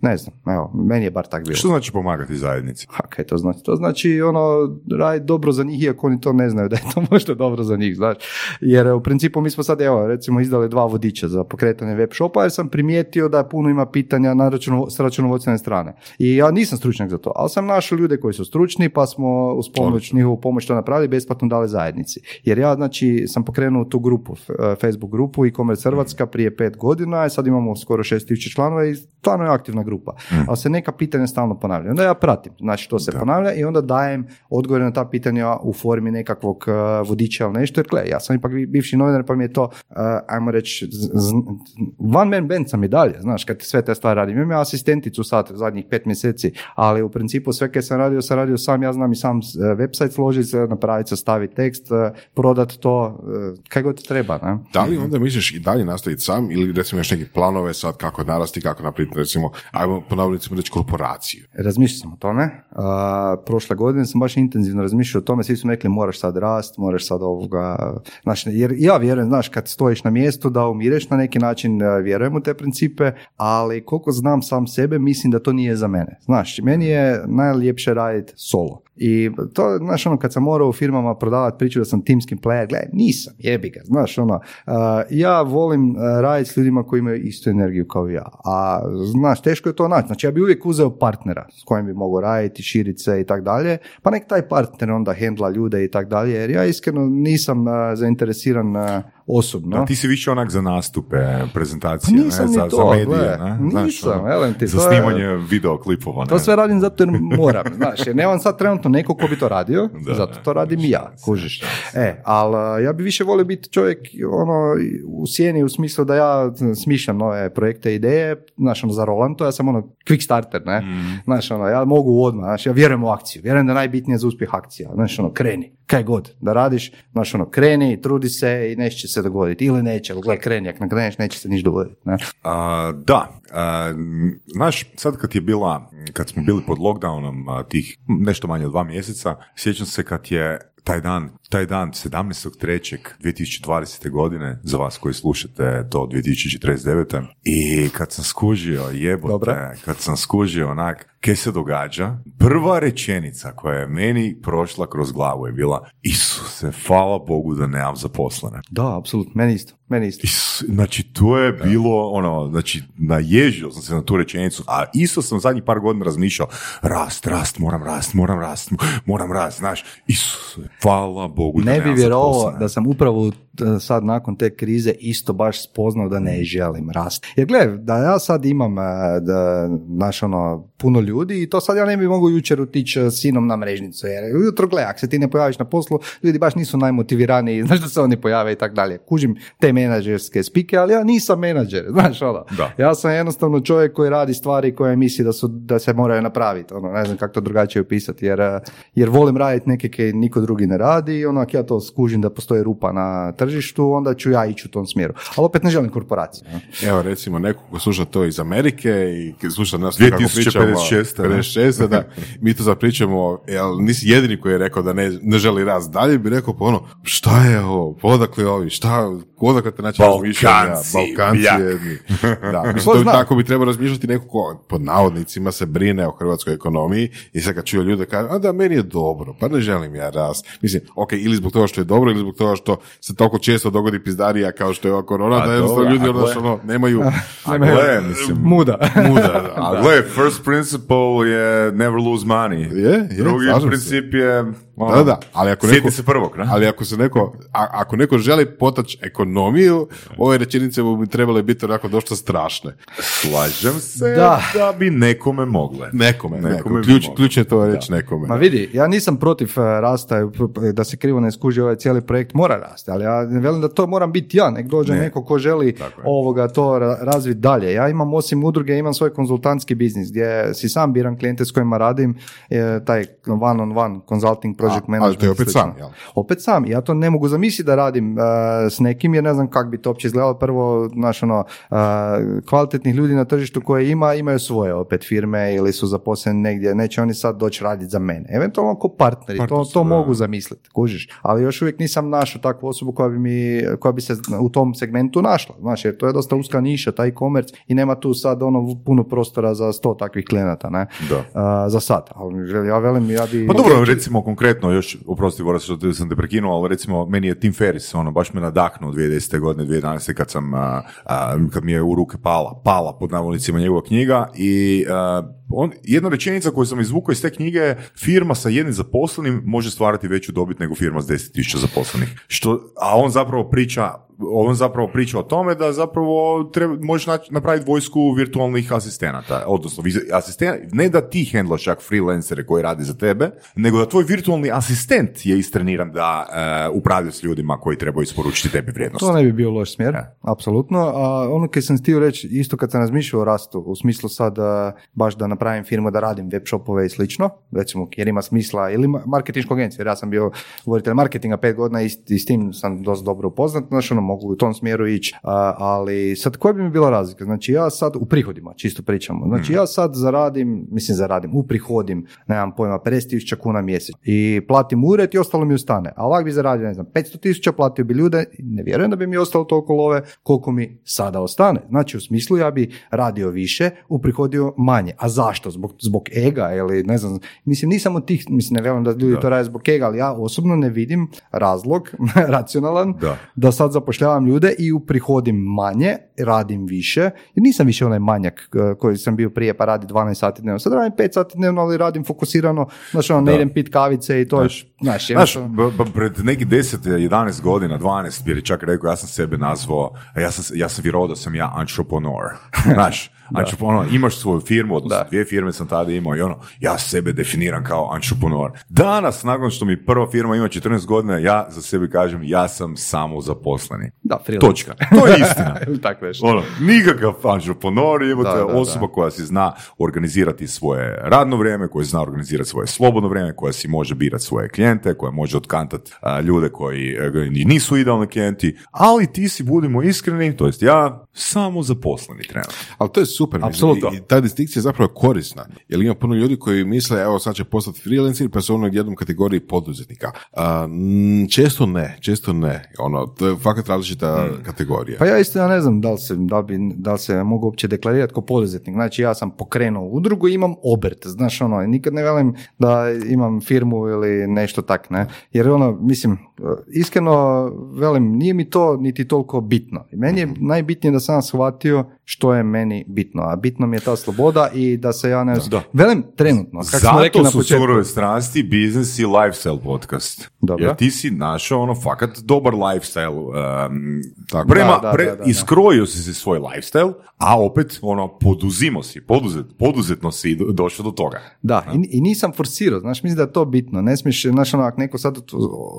ne znam, evo, meni je bar tak bilo. Što znači pomagati zajednici? A kaj to znači? To znači ono, raditi dobro za njih, iako oni to ne znaju da je to možda dobro za njih, znaš. Jer e, u principu mi smo sad, evo, recimo izdali dva vodiča za pokretanje web shopa, jer sam primijetio da puno ima pitanja na računo, s računovodstvene strane. I ja nisam stručnjak za to, ali sam našao ljude koji su stručni, pa smo uz pomoć, njihovu pomoć to napravili, besplatno dali zajednici. Jer ja, znači, sam pokrenuo tu grupu, e, Facebook grupu i Commerce Hrvatska prije pet godina, i sad imamo skoro šest tisuća članova i stvarno je aktivna grupa, ali se neka pitanja stalno ponavljaju. Onda ja pratim, znači to se ponavlja i onda dajem odgovore na ta pitanja u formi nekakvog uh, vodiča ili nešto, jer gle, ja sam ipak bivši novinar pa mi je to, uh, ajmo reći, z- z- one man band sam i dalje, znaš, kad sve te stvari radim. Imam ja asistenticu sad zadnjih pet mjeseci, ali u principu sve kad sam radio, sam radio sam, ja znam i sam uh, website složiti, napraviti, staviti tekst, uh, prodat to, uh, kaj god treba, ne? Da li onda misliš i dalje nastaviti sam ili recimo još neke planove sad kako narasti, kako napraviti recimo, ajmo ponavljati reći korporaciju? Razmišljao sam o tome. A, prošle godine sam baš intenzivno razmišljao o tome. Svi su rekli moraš sad rast, moraš sad ovoga... Znaš, jer ja vjerujem, znaš, kad stojiš na mjestu da umireš na neki način, e, vjerujem u te principe, ali koliko znam sam sebe, mislim da to nije za mene. Znaš, meni je najljepše raditi solo. I to, znaš, ono, kad sam morao u firmama prodavati priču da sam timski player, gle, nisam, jebi ga, znaš, ono, a, ja volim a, raditi s ljudima koji imaju istu energiju kao ja, a, znaš, teško je to naći, znači ja bi uvijek uzeo partnera s kojim bi mogao raditi, širiti se i tak dalje, pa nek taj partner onda hendla ljude i tak dalje, jer ja iskreno nisam a, zainteresiran a, osobno. Da, ti si više onak za nastupe, prezentacije, Pa ne, nisam ni za, to, za medije, gle, ne? Znaš, nisam, ono, ti, za to je- snimanje videoklipova. To ne? sve radim zato jer moram, znaš, jer nemam sad trenutno nekog ko bi to radio, Da, zato to radim i ja, kužiš. E, ali ja bi više volio biti čovjek ono, u sjeni u smislu da ja smišljam nove projekte, ideje, znaš, ono, za rolam to, ja sam ono quick starter, ne, Mm. znaš, ono, ja mogu odmah, znaš, ja vjerujem u akciju, vjerujem da je najbitnije za uspjeh akcija, znaš, ono, kreni, kaj god, da radiš, znaš, ono, kreni, trudi se i nešto će se dogoditi, ili neće, ali gle, kreni, ako ne kreneš, neće se ništa dogoditi, ne. A, da, a, znaš, sad kad je bila, kad smo bili pod lockdownom a, tih nešto manje od dva mjeseca, sjećam se kad je taj dan, taj dan 17.3.2020. godine, za vas koji slušate to 2049. I kad sam skužio, jebote, Dobro. kad sam skužio onak, kaj se događa, prva rečenica koja je meni prošla kroz glavu je bila Isuse, hvala Bogu da nemam zaposlene. Da, apsolutno, meni isto, meni isto. Is- Znači, to je bilo, ono, znači, naježio sam se na tu rečenicu, a isto sam zadnjih par godina razmišljao, rast, rast, moram rast, moram rast, moram rast, znaš, Isuse, hvala Bogu da Ne bi vjerovao da sam upravo sad nakon te krize isto baš spoznao da ne želim rast. Jer gle, da ja sad imam e, da, znaš, ono, puno ljudi i to sad ja ne bi mogao jučer otići s sinom na mrežnicu. Jer ujutro, gle, ako se ti ne pojaviš na poslu, ljudi baš nisu najmotiviraniji, znaš da se oni pojave i tak dalje. Kužim te menadžerske spike, ali ja nisam menadžer, znaš, ono. Da. Ja sam jednostavno čovjek koji radi stvari koje misli da, su, da se moraju napraviti. Ono, ne znam kako to drugačije opisati, jer, eh, jer volim raditi neke koje niko drugi ne radi i ako ja to skužim da postoji rupa na tržištu, onda ću ja ići u tom smjeru. Ali opet ne želim korporaciju. ne. Evo recimo neko ko sluša to iz Amerike i sluša nas kako 2056, pričamo, ne? 56, da, mi to zapričamo, jel nisi jedini koji je rekao da ne, ne želi rast dalje, bi rekao pa ono, šta je ovo, Pa odakle ovi, šta, odakle te način razmišljanja, Balkanci, Balkanci jedni. Da, to, tako bi trebao razmišljati neko ko, pod navodnicima, se brine o hrvatskoj ekonomiji i sad kad čuje ljude kaže, a da, meni je dobro, pa ne želim ja rast. Mislim, ok, ili zbog toga što je dobro, ili zbog toga što se toliko često dogodi pizdarija kao što je ova korona, A da jednostavno ljudi ono, ono, nemaju A gle, mislim, Muda. muda. Da, a gle, first principle je never lose money. Je, je, Drugi slažem se. princip je, ono, Da, da, ali ako neko, se prvog, ne? ali ako se neko, a, ako neko želi potaći ekonomiju, ove rečenice bi trebale biti onako dosta strašne. Slažem se Da. da, bi nekome mogle. Nekome, Nekome Ključ, moglo. ključ je to reći nekome. Ma vidi, ja nisam protiv eh, rasta, eh, da se krivo ne skuži ovaj cijeli projekt mora rasti, ali ja ne velim da to moram biti ja, nek dođe Ne. neko ko želi ovoga to ra- razviti dalje. Ja imam osim udruge, imam svoj konzultantski biznis gdje si sam biram klijente s kojima radim, eh, taj one on one consulting project A, ali management. to je opet sam, jel? Opet sam, ja to ne mogu zamisliti da radim eh, s nekim jer ne znam kako bi to uopće izgledalo. Prvo, znaš, ono, eh, kvalitetnih ljudi na tržištu koje ima, imaju svoje opet firme ili su zaposleni negdje, neće oni sad doći raditi za mene. Eventualno ko partneri, to, Partnerstvo, to da. mogu zamisliti, kužiš. Ali još uvijek nisam našao takvu osobu koja bi, mi, koja bi se u tom segmentu našla, znaš, jer to je dosta uska niša, taj e-commerce i nema tu sad ono puno prostora za sto takvih klijenata, ne? Da. Eh, za sad, ali ja velim, ja bi... Pa dobro, recimo konkretno, još, oprosti Boras što sam te prekinuo, ali recimo meni je Tim Ferris, ono, baš me nadahnuo 2010. godine, 2011. kad sam, a, a, kad mi je u ruke pala, pala pod navodnicima njegova knjiga i on, jedna rečenica koju sam izvukao iz te knjige je firma sa jednim zaposlenim može stvarati veću dobit nego firma s 10.000 zaposlenih. Što, a on zapravo priča on zapravo priča o tome da zapravo treba, možeš napraviti vojsku virtualnih asistenata, odnosno asisten, ne da ti hendlaš čak freelancere koji radi za tebe, nego da tvoj virtualni asistent je istreniran da e, upravlja s ljudima koji trebaju isporučiti tebi vrijednost. To ne bi bio loš smjer, apsolutno. A ono kad sam htio reći, isto kad sam razmišljao o rastu, u smislu sad baš da napravim firmu, da radim web shopove i slično, recimo jer ima smisla, ili ma- marketinšku agenciju, jer ja sam bio voditelj marketinga pet godina i, i s tim sam dosta dobro upoznat, znači ono, mogu u tom smjeru ići, ali sad koja bi mi bila razlika? Znači ja sad u prihodima, čisto pričamo, znači ja sad zaradim, mislim zaradim, uprihodim, nemam pojma, 50.000 kuna mjesec i platim ured i ostalo mi ostane, a ovak bi zaradio, ne znam, 500.000, platio bi ljude, ne vjerujem da bi mi ostalo toliko love koliko mi sada ostane. Znači u smislu ja bi radio više, uprihodio manje. A zašto? Zbog, zbog ega ili ne znam, mislim nisam od tih, mislim ne vjerujem da ljudi to rade zbog ega, ali ja osobno ne vidim razlog racionalan Da. da sad zapošljavam ljude i uprihodim manje, radim više, jer nisam više onaj manjak eh, koji sam bio prije pa radi 12 sati dnevno. Sad radim 5 sati dnevno, ali radim fokusirano, znači ono, ne Da. idem pit kavice i to je, znaš, Znaš, jednostavno- b- b- pred neki 10, 11 godina, 12, bi čak rekao, ja sam sebe nazvao, ja sam, ja sam vjerovao da sam ja entrepreneur. Znaš, entrepreneur, imaš svoju firmu, odnosno Da. dvije firme sam tada imao i ono, ja sebe definiram kao entrepreneur. Danas, nakon što mi prva firma ima 14 godina, ja za sebe kažem, ja sam samo zaposleni. Da, freelance. Točka. To je istina. Tako nešto. Ono, nikakav entrepreneur, je Da, da, osoba koja si zna organizirati svoje radno vrijeme, koja zna organizirati svoje slobodno vrijeme, koja si može birati svoje klijente, koja može otkantati ljude koji e, nisu idealni klijenti, ali ti si, budimo iskreni, to jest ja, samo zaposleni trenutno. Ali to je super. Apsolutno. I, ta distinkcija je zapravo korisna. Jer ima puno ljudi koji misle, evo sad će postati freelancer, pa su ono jednom kategoriji poduzetnika. A, mm, često ne, često ne. Ono, to je fakat različita kategorija. Pa ja isto ja ne znam da li se, da bi, da li se mogu uopće deklarirati kao poduzetnik. Znači ja sam pokrenuo udrugu i imam obrt. Znaš ono, nikad ne velim da imam firmu ili nešto tak, ne. Jer ono, mislim, iskreno velim, nije mi to niti toliko bitno. I Meni je najbitnije da sam shvatio što je meni bitno. A bitno mi je ta sloboda i da se ja ne... Da. Velim, trenutno. Kako smo rekli Zato na su početku. surove strasti, biznis i lifestyle podcast. Dobro. Jer ti si našao ono fakat dobar lifestyle. Um, Tako. prema, Da, da, pre- da, da, da. iskrojio si si svoj lifestyle, a opet ono, poduzimo si, poduzet, poduzetno si do- došao do toga. Da, i, i nisam forsirao, znaš, mislim da je to bitno. Ne smiješ, znaš, ono, ako neko sad ot-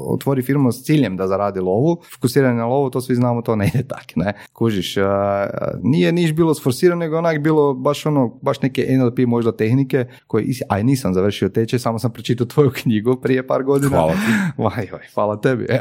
otvori firmu s ciljem da zaradi lovu, fokusiranje na lovu, to svi znamo, to ne ide tak, ne. Kužiš, a, nije niš bilo sforsirano, nego onak bilo baš ono, baš neke NLP možda tehnike, koje, aj nisam završio tečaj, samo sam pročitao tvoju knjigu prije par godina. Hvala ti. Vaj, vaj, hvala tebi. e.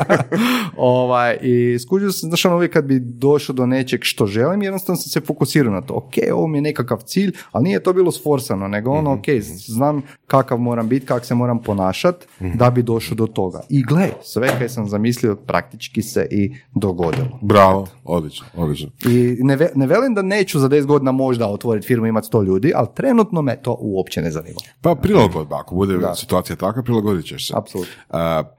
ovaj, I skužio sam, znaš, ono, uvijek kad bi došao do nečeg što želim, jednostavno sam se fokusirao na to. Ok, ovo mi je nekakav cilj, ali nije to bilo sforsano, nego ono, ok, znam kakav moram biti, kak se moram ponašat da bi došao do toga. I gle, sve kaj sam zamislio praktički se i dogodilo. Bravo, odlično, odlično. I ne, ve- ne velim da neću za 10 godina možda otvoriti firmu i imati 100 ljudi, ali trenutno me to uopće ne zanima. Pa prilagodba, ako bude situacija takva, prilagodit ćeš se. Apsolutno.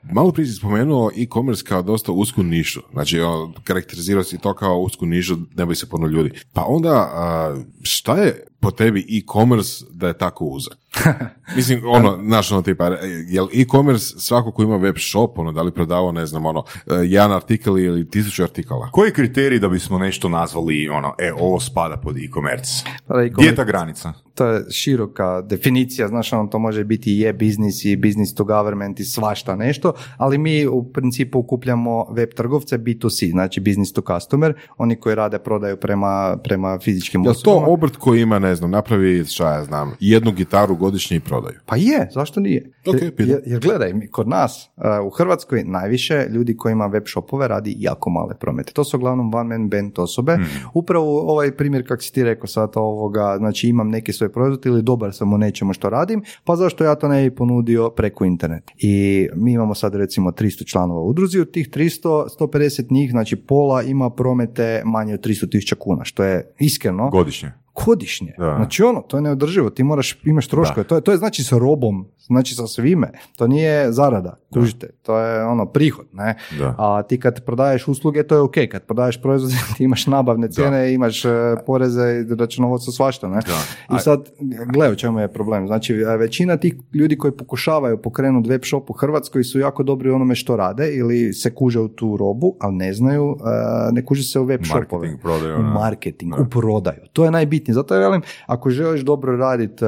Malo prije si spomenuo e-commerce kao dosta usku nišu. Znači, on, karakterizirao si to kao usku nišu, ne bi se puno ljudi. Pa onda, a, šta je po tebi e-commerce da je tako uzak? Mislim, ono, znaš, ono tipa, jel e-commerce svako ko ima web shop, ono, da li prodavao, ne znam, ono, e, jedan artikl ili tisuću artikala? Koji je kriterij da bismo nešto nazvali, ono, e, ovo spada pod e-commerce? Pa Gdje je ta granica? to je široka definicija, znaš, ono, to može biti i e-biznis i business to government i svašta nešto, ali mi u principu okupljamo web trgovce B2C, znači business to customer, oni koji rade prodaju prema, prema fizičkim Jel to osobama. obrt koji ima, ne znam, napravi, šta ja znam, jednu gitaru godišnje i prodaju? Pa je, zašto nije? Ok, jer, jer, gledaj, kod nas u Hrvatskoj najviše ljudi koji ima web shopove radi jako male promete. To su uglavnom one man band osobe. Upravo ovaj primjer kak si ti rekao sad ovoga, znači imam neki svoj proizvod ili dobar sam u nečemu što radim, pa zašto ja to ne bi ponudio preko interneta. I mi imamo sad recimo 300 članova u udruzi, od tih 300, 150 njih, znači pola ima promete manje od 300 tisuća kuna, što je iskreno Godišnje. godišnje. Da. Znači ono, to je neodrživo, ti moraš, imaš troškove, to je, to je znači sa robom, znači sa posao ime, to nije zarada, kužite, to je ono prihod, ne? Da. A ti kad prodaješ usluge, to je ok, kad prodaješ proizvode, ti imaš nabavne cijene, imaš e, poreze i računovodstvo svašta, ne? Da. I sad, gle u čemu je problem. Znači, većina tih ljudi koji pokušavaju pokrenuti web shop u Hrvatskoj su jako dobri u onome što rade ili se kuže u tu robu, ali ne znaju, e, ne kuže se u web shopove. Marketing, prodaju, U da. marketing, u prodaju. To je najbitnije. Zato ja velim, ako želiš dobro raditi,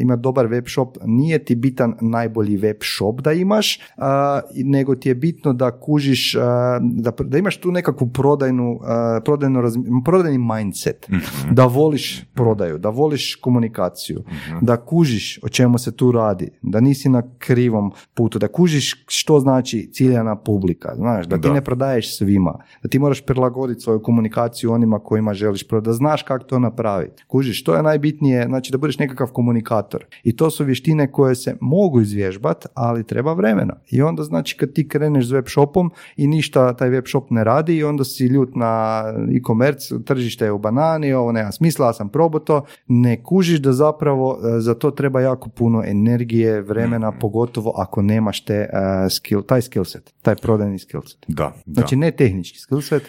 imati dobar web shop, nije ti bitan najbolji web shop da imaš, a, i- nego ti je bitno da kužiš, a, da, da imaš tu nekakvu prodajnu, a, prodajnu razmi- prodajni mindset, da voliš prodaju, da voliš komunikaciju, da kužiš o čemu se tu radi, da nisi na krivom putu, da kužiš što znači ciljana publika, znaš, da ti Da. ne prodaješ svima, da ti moraš prilagoditi svoju komunikaciju onima kojima želiš prodati, da znaš kako to napraviti. Kužiš, to je najbitnije, znači da budeš nekakav komunikator. I to su vještine koje se mogu izvježbati, ali treba vremena. I onda znači kad ti kreneš s web shopom i ništa taj web shop ne radi i onda si ljut na e-commerce, tržište je u banani, ovo nema smisla, ja sam probao to, ne kužiš da zapravo e, za to treba jako puno energije, vremena, pogotovo ako nemaš te, e, skill, taj skill set, taj prodajni skill set. Da, da. Znači ne tehnički skill set,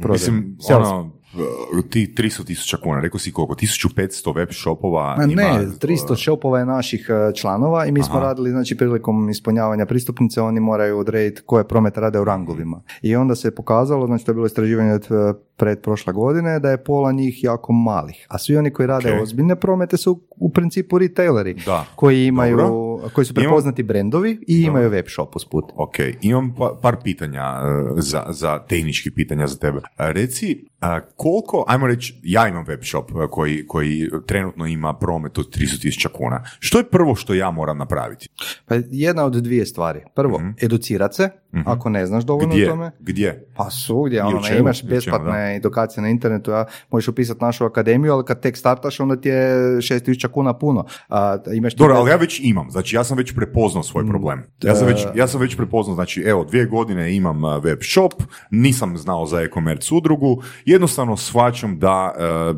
prodajni. Mislim, ono, ti 300 tisuća kuna, rekao si koliko? 1500 web shopova Ma ima... ne, 300 shopova je naših e, članova i mi smo Aha. radili, znači prilikom ispunjavanja pristupnice, oni moraju odrediti koje promet rade u rangovima. I onda se pokazalo, znači to je bilo istraživanje pred prošle godine, da je pola njih jako malih. A svi oni koji rade Ok. ozbiljne promete su u principu retaileri, Da. koji imaju, Dobro. koji su Imam- prepoznati brendovi i imaju web shop usput. Ok, imam pa- par pitanja za, za tehnički pitanja za tebe. Reci, koliko, ajmo reći, ja imam web shop e, koji, koji trenutno ima promet od 300.000 kuna. Što je prvo što ja moram napraviti? Pa jedna od dvije stvari. Prvo, educirat se, ako ne znaš dovoljno o Gdje? tome. Gdje? Pa svugdje, ono, čemu? imaš besplatne edukacije na internetu, a možeš upisati našu akademiju, ali kad tek startaš, onda ti je 6000 kuna puno. A, imaš Dobro, ali ja već imam, znači ja sam već prepoznao svoj problem. Ja sam e, već, ja sam već prepoznao, znači evo, dvije godine imam a, web shop, nisam znao za e-commerce udrugu, jednostavno shvaćam da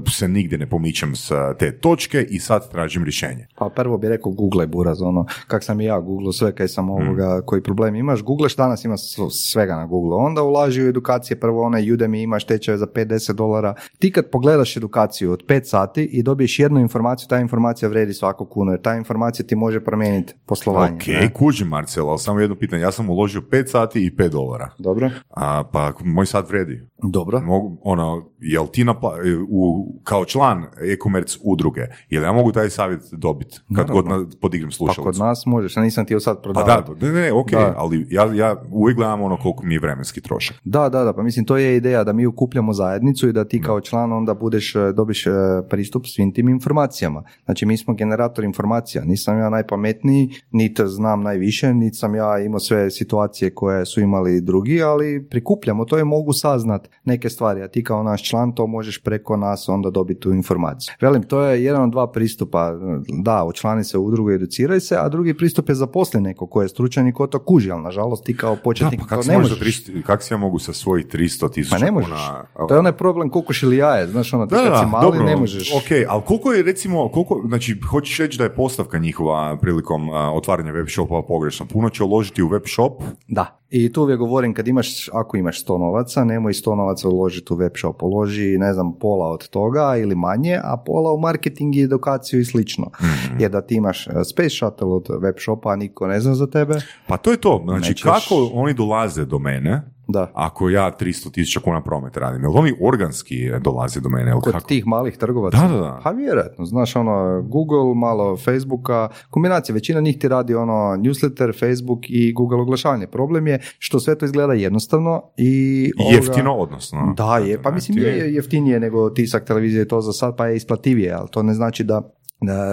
e, se nigdje ne pomičem s a, te točke i sad tražim rješenje. Pa prvo bi rekao Google buraz, ono, kak sam i ja Google sve kaj sam ovoga, koji problem imaš. Googleš danas ima svega na Google. Onda ulaži u edukacije, prvo onaj Udemy imaš tečaj za 5-10 dolara. Ti kad pogledaš edukaciju od 5 sati i dobiješ jednu informaciju, ta informacija vredi svaku kunu, jer ta informacija ti može promijeniti poslovanje. Ok, ne? kužim Marcel, ali samo jedno pitanje, ja sam uložio 5 sati i 5 dolara. Dobro? A, pa moj sat vredi. Dobro. Mogu, ono, jel ti napla- u, kao član e-commerce udruge, jel ja mogu taj savjet dobiti kad god na, podignem Pa slušalicu? kod nas možeš, ja nisam ti sad Pa prodavati. da, ne, ne, ok, Da. ali ja, ja uvijek gledam ono koliko mi je vremenski trošak. Da, da, da, pa mislim to je ideja da mi ukupljamo zajednicu i da ti kao član onda budeš, e, dobiš e, pristup svim tim informacijama. Znači mi smo generator informacija, nisam ja najpametniji, niti znam najviše, niti sam ja imao sve situacije koje su imali drugi, ali prikupljamo to i mogu saznat neke stvari, a ti kao naš član to možeš preko nas onda dobiti tu informaciju. Velim, to je jedan od dva pristupa, da, učlani se u udrugu educiraj se, a drugi pristup je zaposli neko ko je stručan i ko to kuži, ali nažalost ti kao Da, početnik pa to ne možeš 300 kak si ja mogu sa svojih 300 tisuća Pa ne možeš. kuna... To je onaj problem kokoš ili jaje, znaš ono, ti Da, kad da, si mali dobro, ne možeš. Ok, ali koliko je recimo, koliko, znači hoćeš reći da je postavka njihova prilikom a, otvaranja web shopova pogrešna. Puno će uložiti u web shop, Da. I tu uvijek govorim, kad imaš, ako imaš 100 novaca, nemoj 100 novaca uložiti u web shop. Uloži, ne znam, pola od toga ili manje, a pola u marketing i edukaciju i slično. Mhm. Jer da ti imaš e, space shuttle od web shopa, a niko ne zna za tebe, pa to je to. Znači Nećeš- kako oni dolaze do mene, da. ako ja 300 tisuća kuna promet radim, jel oni organski dolaze do mene? Kod kako? tih malih trgovaca. Da, da, da. Pa vjerojatno, znaš ono, Google, malo Facebooka, kombinacija, većina njih ti radi ono newsletter, Facebook i Google oglašavanje. Problem je što sve to izgleda jednostavno i... ovoga- Jeftino, odnosno. Da, je, pa mislim je je jeftinije nego tisak televizije je to za sad, pa je isplativije, ali to ne znači da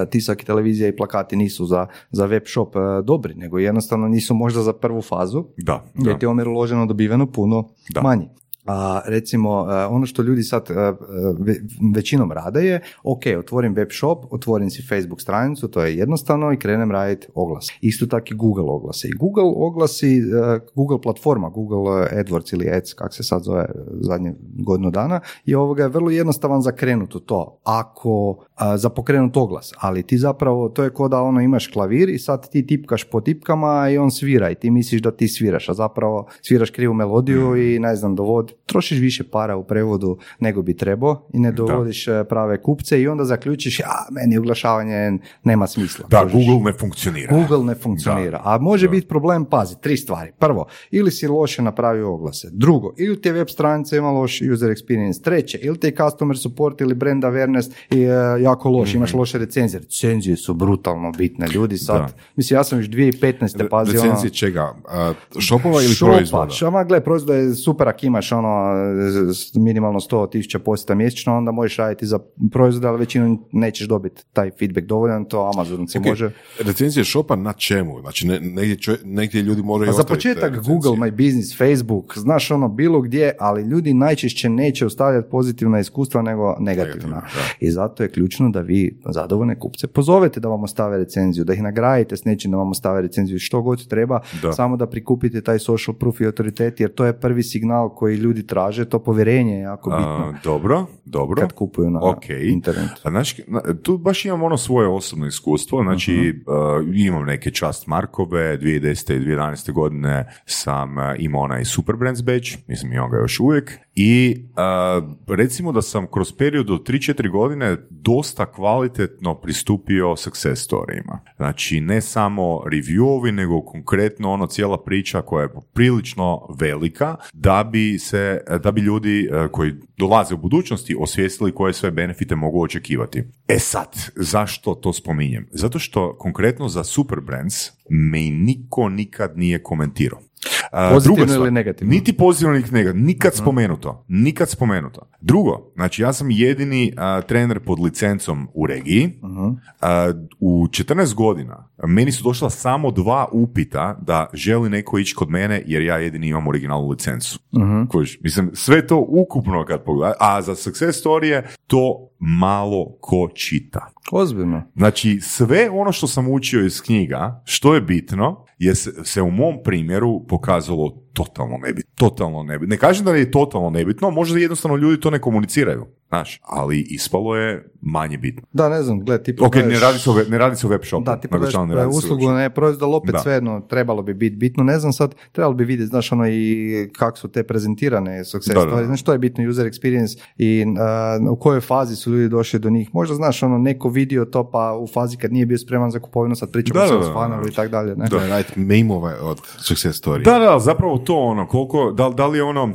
tisak i televizija i plakati nisu za, za web shop e, dobri, nego jednostavno nisu možda za prvu fazu, Da, jer da. ti je omjer uloženo dobiveno puno Da. manji. A recimo, e, ono što ljudi sad e, ve- većinom rade je, ok, otvorim web shop, otvorim si Facebook stranicu, to je jednostavno i krenem raditi oglas. Isto tako i Google oglase. I Google oglasi, e, Google platforma, Google AdWords ili Ads, kak se sad zove zadnje godinu dana, i ovoga je vrlo jednostavan za krenut u to. Ako, za pokrenut oglas, ali ti zapravo, to je ko da ono imaš klavir i sad ti tipkaš po tipkama i on svira i ti misliš da ti sviraš, a zapravo sviraš krivu melodiju i ne znam, dovod, trošiš više para u prevodu nego bi trebao i ne dovodiš e, prave kupce i onda zaključiš, a meni oglašavanje nema smisla. Da, Kužiš. Google ne funkcionira. Google ne funkcionira. A može biti problem, pazi, tri stvari. Prvo, ili si loše napravio oglase. Drugo, ili ti je web stranica ima loš user experience. Treće, ili ti je customer support ili brand awareness i, e, jako loš, imaš loše recenzije. Recenzije su brutalno bitne. Ljudi sad, Da. mislim, ja sam još 2015. pazio ono... Recenzije čega? A, shopova ili Šopa, proizvoda? Šama, gle, proizvod je super ako imaš ono s- minimalno 100 tisuća posjeta mjesečno, onda možeš raditi za proizvode, ali većinom nećeš dobiti taj feedback dovoljan, to Amazon si Ok, može. Recenzije shopa na čemu? Znači, ne, negdje, čovjek- negdje ljudi moraju A Pa za početak. Google, My Business, Facebook, znaš ono bilo gdje, ali ljudi najčešće neće ostavljati pozitivna iskustva nego negativna. Negativna, I zato je ključno da vi zadovoljne kupce pozovete da vam ostave recenziju, da ih nagradite s nečim da vam ostave recenziju, što god treba, Da. samo da prikupite taj social proof i autoritet, jer to je prvi signal koji ljudi traže, to povjerenje je jako bitno A, dobro, dobro. kad kupuju na Ok. internetu. A znači, na- tu baš imam ono svoje osobno iskustvo, znači Mhm. uh, imam neke čast markove, 2010. i 2011. godine sam imao onaj Super Brands badge, mislim imam ga još uvijek, i uh, recimo da sam kroz period od 3-4 godine dosta kvalitetno pristupio success storijima. Znači, ne samo reviewovi, nego konkretno ono cijela priča koja je prilično velika, da bi se, da bi ljudi uh, koji dolaze u budućnosti osvijestili koje sve benefite mogu očekivati. E sad, zašto to spominjem? Zato što konkretno za Super Brands me niko nikad nije komentirao. Pozitivno stvar, ili negativno? Niti pozitivno, niti negativno. Nikad spomenuto. Nikad spomenuto. Drugo, znači ja sam jedini a, trener pod licencom u regiji. A, u 14 godina meni su došla samo dva upita da želi neko ići kod mene jer ja jedini imam originalnu licencu. Kužiš? Mislim, sve to ukupno kad pogledaj, a za success storije to malo ko čita. Ozbiljno. Znači, sve ono što sam učio iz knjiga, što je bitno, je se, se u mom primjeru pokazalo totalno nebitno. Totalno nebitno. Ne kažem da je totalno nebitno, možda jednostavno ljudi to ne komuniciraju, znaš, ali ispalo je manje bitno. Da, ne znam, gled, ti Ok, ne radi se o, ne radi se o web shopu. Da, ti ne radi uslugu, ne proizvod, ali opet Da. svejedno trebalo bi biti bitno. Ne znam sad, trebalo bi vidjeti, znaš, ono i kako su te prezentirane success Da, da, da. stories. Znaš, to je bitno user experience i uh, u kojoj fazi su ljudi došli do njih. Možda, znaš, ono, neko vidio to pa u fazi kad nije bio spreman za kupovinu, sad pričamo Da, se da, o da, i tako dalje. Ne? Da, raditi meme-ove od success story. Da, da, zapravo to ono, koliko, da, da li je ono,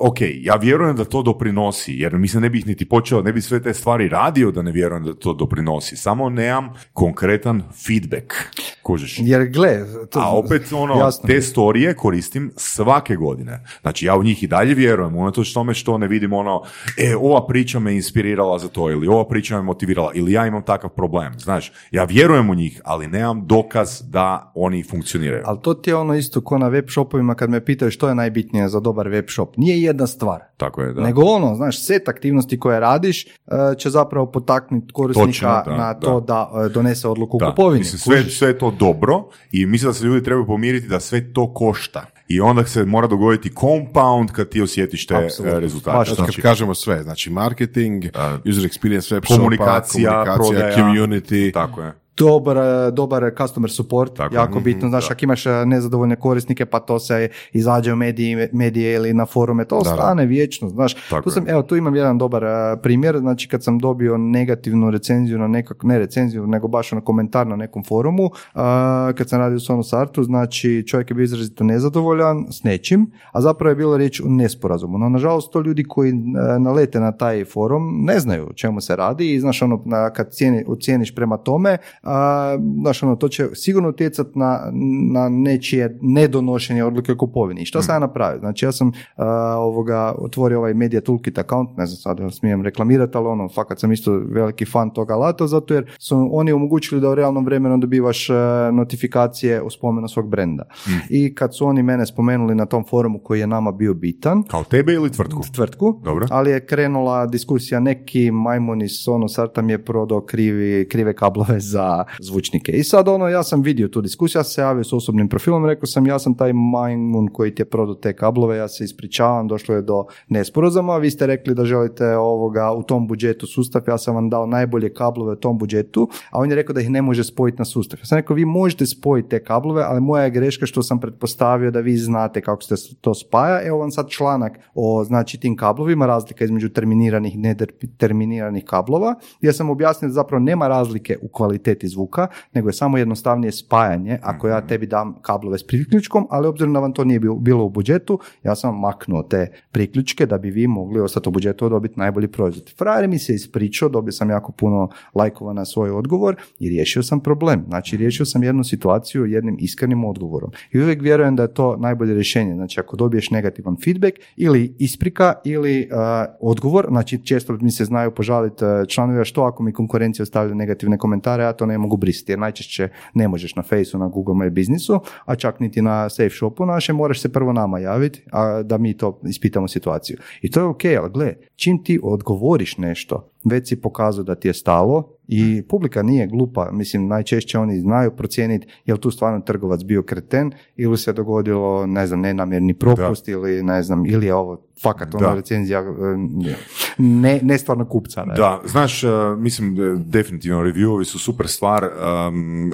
ok, ja vjerujem da to doprinosi, jer mislim ne bih niti počeo, ne bih sve te stvari radio da ne vjerujem da to doprinosi, samo nemam konkretan feedback, kužiš. Jer, gle, to, A opet ono, jasno. te storije koristim svake godine. Znači ja u njih i dalje vjerujem, unatoč tome što ne vidim ono, e, ova priča me inspirirala za to, ili ova priča me motivirala, ili ja imam takav problem. Znaš, ja vjerujem u njih, ali nemam dokaz da oni funkcioniraju. Ali to ti je ono isto ko na web shopovima kad me pitaju što je najbitnije za dobar web shop. Nije jedna stvar. Tako je, da. Nego ono, znaš, set aktivnosti koje radiš e, će zapravo potaknuti korisnika Točno, da, na to da, e, donese odluku Da, u kupovini. Mislim, sve, sve je to dobro i mislim da se ljudi trebaju pomiriti da sve to košta. I onda se mora dogoditi compound kad ti osjetiš te e, rezultate. Baš Znači, Znači, kad kažemo sve, znači marketing, user experience web shopa, komunikacija, komunikacija, prodaja. community, tako je. Dobar, dobar customer support, Tako, jako mhm, bitno, znaš, da. ako imaš e, nezadovoljne korisnike, pa to se izađe u mediji, medije ili na forume, to da. ostane vječno, znaš. Tako Tu sam, evo, tu imam jedan dobar e, primjer, znači kad sam dobio negativnu recenziju na nekak, ne recenziju, nego baš na komentar na nekom forumu, a, kad sam radio u Sonos Artu, znači čovjek je bio izrazito nezadovoljan s nečim, a zapravo je bilo riječ o nesporazumu. No, nažalost, to ljudi koji nalete na taj forum ne znaju o čemu se radi i znaš, ono, na, kad cijeni, ocijeniš prema tome, a, znaš, ono, to će sigurno utjecati na, na nečije nedonošenje odluke o kupovini. I što sam ja napravio? Znači, ja sam a, ovoga, otvorio ovaj Media Toolkit account, ne znam sad da smijem reklamirati, ali ono, fakat sam isto veliki fan toga alata, zato jer su oni omogućili da u realnom vremenu dobivaš e, notifikacije o spomenu svog brenda. I kad su oni mene spomenuli na tom forumu koji je nama bio bitan, Kao tebe ili tvrtku? tvrtku, Dobro. ali je krenula diskusija neki majmun iz ono Sarta mi je prodao krivi, krive kablove za zvučnike. I sad ono, ja sam vidio tu diskusiju, ja se javio s osobnim profilom, rekao sam ja sam taj majmun koji ti je prodao te kablove, ja se ispričavam, došlo je do nesporazuma, vi ste rekli da želite ovoga u tom budžetu sustav, ja sam vam dao najbolje kablove u tom budžetu, a on je rekao da ih ne može spojiti na sustav. Ja sam rekao, vi možete spojiti te kablove, ali moja je greška što sam pretpostavio da vi znate kako se to spaja. Evo vam sad članak o znači tim kablovima, razlika između terminiranih i neterminiranih kablova, gdje sam objasnio da zapravo nema razlike u kvaliteti zvuka, nego je samo jednostavnije spajanje ako ja tebi dam kablove s priključkom, ali obzirom da vam to nije bilo- u budžetu, ja sam maknuo te priključke da bi vi mogli ostati u budžetu dobiti najbolji proizvod. Frajer mi se ispričao, dobio sam jako puno lajkova na svoj odgovor i riješio sam problem. Znači, riješio sam jednu situaciju jednim iskrenim odgovorom. I uvijek vjerujem da je to najbolje rješenje. Znači, ako dobiješ negativan feedback ili isprika ili uh, odgovor, znači često mi se znaju požaliti članovi, a što ako mi konkurencija ostavlja negativne komentare, ja to ne mogu brisati, jer najčešće ne možeš na Faceu, na Google My Businessu, a čak niti na Safe Shopu naše, moraš se prvo nama javiti, a da mi to ispitamo situaciju. I to je ok, ali gle, čim ti odgovoriš nešto, već si pokazao da ti je stalo i publika nije glupa, mislim najčešće oni znaju procijeniti je li tu stvarno trgovac bio kreten ili se dogodilo, ne znam, nenamjerni propust ili ne znam, ili je ovo fakat ona Da. recenzija e, ne, ne stvarno kupca. Ne? Da, znaš, uh, mislim, da definitivno reviewovi su super stvar.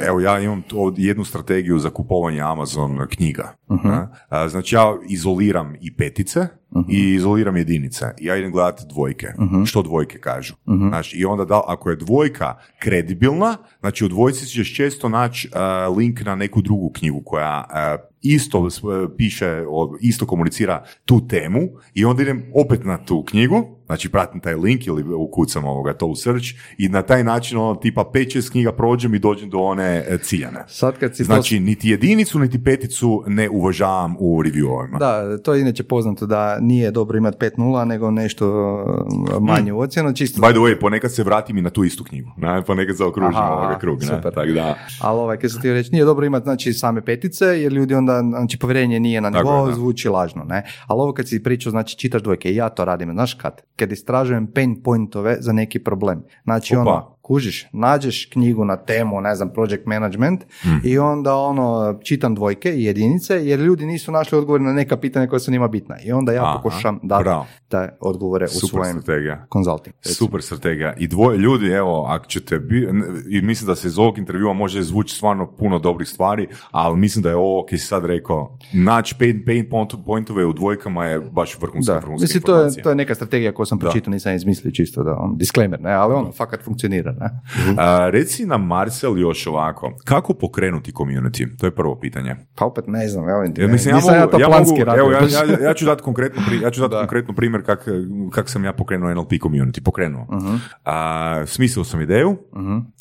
Evo, ja imam jednu strategiju za kupovanje Amazon knjiga. Da. A, Znači, ja izoliram i petice i izoliram jedinice. Ja idem gledati dvojke. Što dvojke kažu. Znači, I onda da, ako je dvojka kredibilna, znači u dvojci ćeš često naći uh, link na neku drugu knjigu koja uh, isto s- piše, isto komunicira tu temu i onda idem opet na tu knjigu, znači pratim taj link ili ukucam ovoga to u search i na taj način ono tipa 5-6 knjiga prođem i dođem do one e, ciljane. Sad kad si Znači, niti jedinicu, niti peticu ne uvažavam u reviewovima. Da, to je inače poznato da nije dobro imati 5.0, nego nešto uh, manju ocjenu, čisto By the way, ponekad se vratim i na tu istu knjigu. Ne? Ponekad zaokružim Aha, ovoga krug. Ne? super. Tako da, Ali ovaj, kad sam htio reći, nije dobro imati znači, same petice, jer ljudi onda, znači povjerenje nije na nivou, zvuči lažno, ne? Ali ovo kad si pričao, znači čitaš dvojke, i ja to radim, znaš kad? Kad istražujem pain pointove za neki problem. Znači Opa. ono, kužiš, nađeš knjigu na temu, ne znam, project management Hmm. i onda ono, čitam dvojke i jedinice, jer ljudi nisu našli odgovor na neka pitanja koja su njima bitna. I onda ja Aha, pokušam dati te odgovore u super svojem strategija. consulting. Super strategija. I dvoje ljudi, evo, ako ćete bi, i mislim da se iz ovog intervjua može zvuči stvarno puno dobrih stvari, ali mislim da je ovo, kaj si sad rekao, naći pain, pain point- pointove u dvojkama je baš vrhunska, Da, vrhunska mislim to je, to je neka strategija koju sam pročitao, nisam izmislio čisto da on, disclaimer, ne, ali ono, fakat funkcionira, ne. A, reci nam, Marcel, još ovako, kako pokrenuti community? To je prvo pitanje. Pa opet ne znam, Ja, mislim, ja, mogu, ja to ja, planski mogu- evo, ja, ja, ja ću dati konkretno, pri, ja ću dati Da. konkretno primjer kak, kak sam ja pokrenuo NLP community. Pokrenuo. Mhm. A, smislio sam ideju,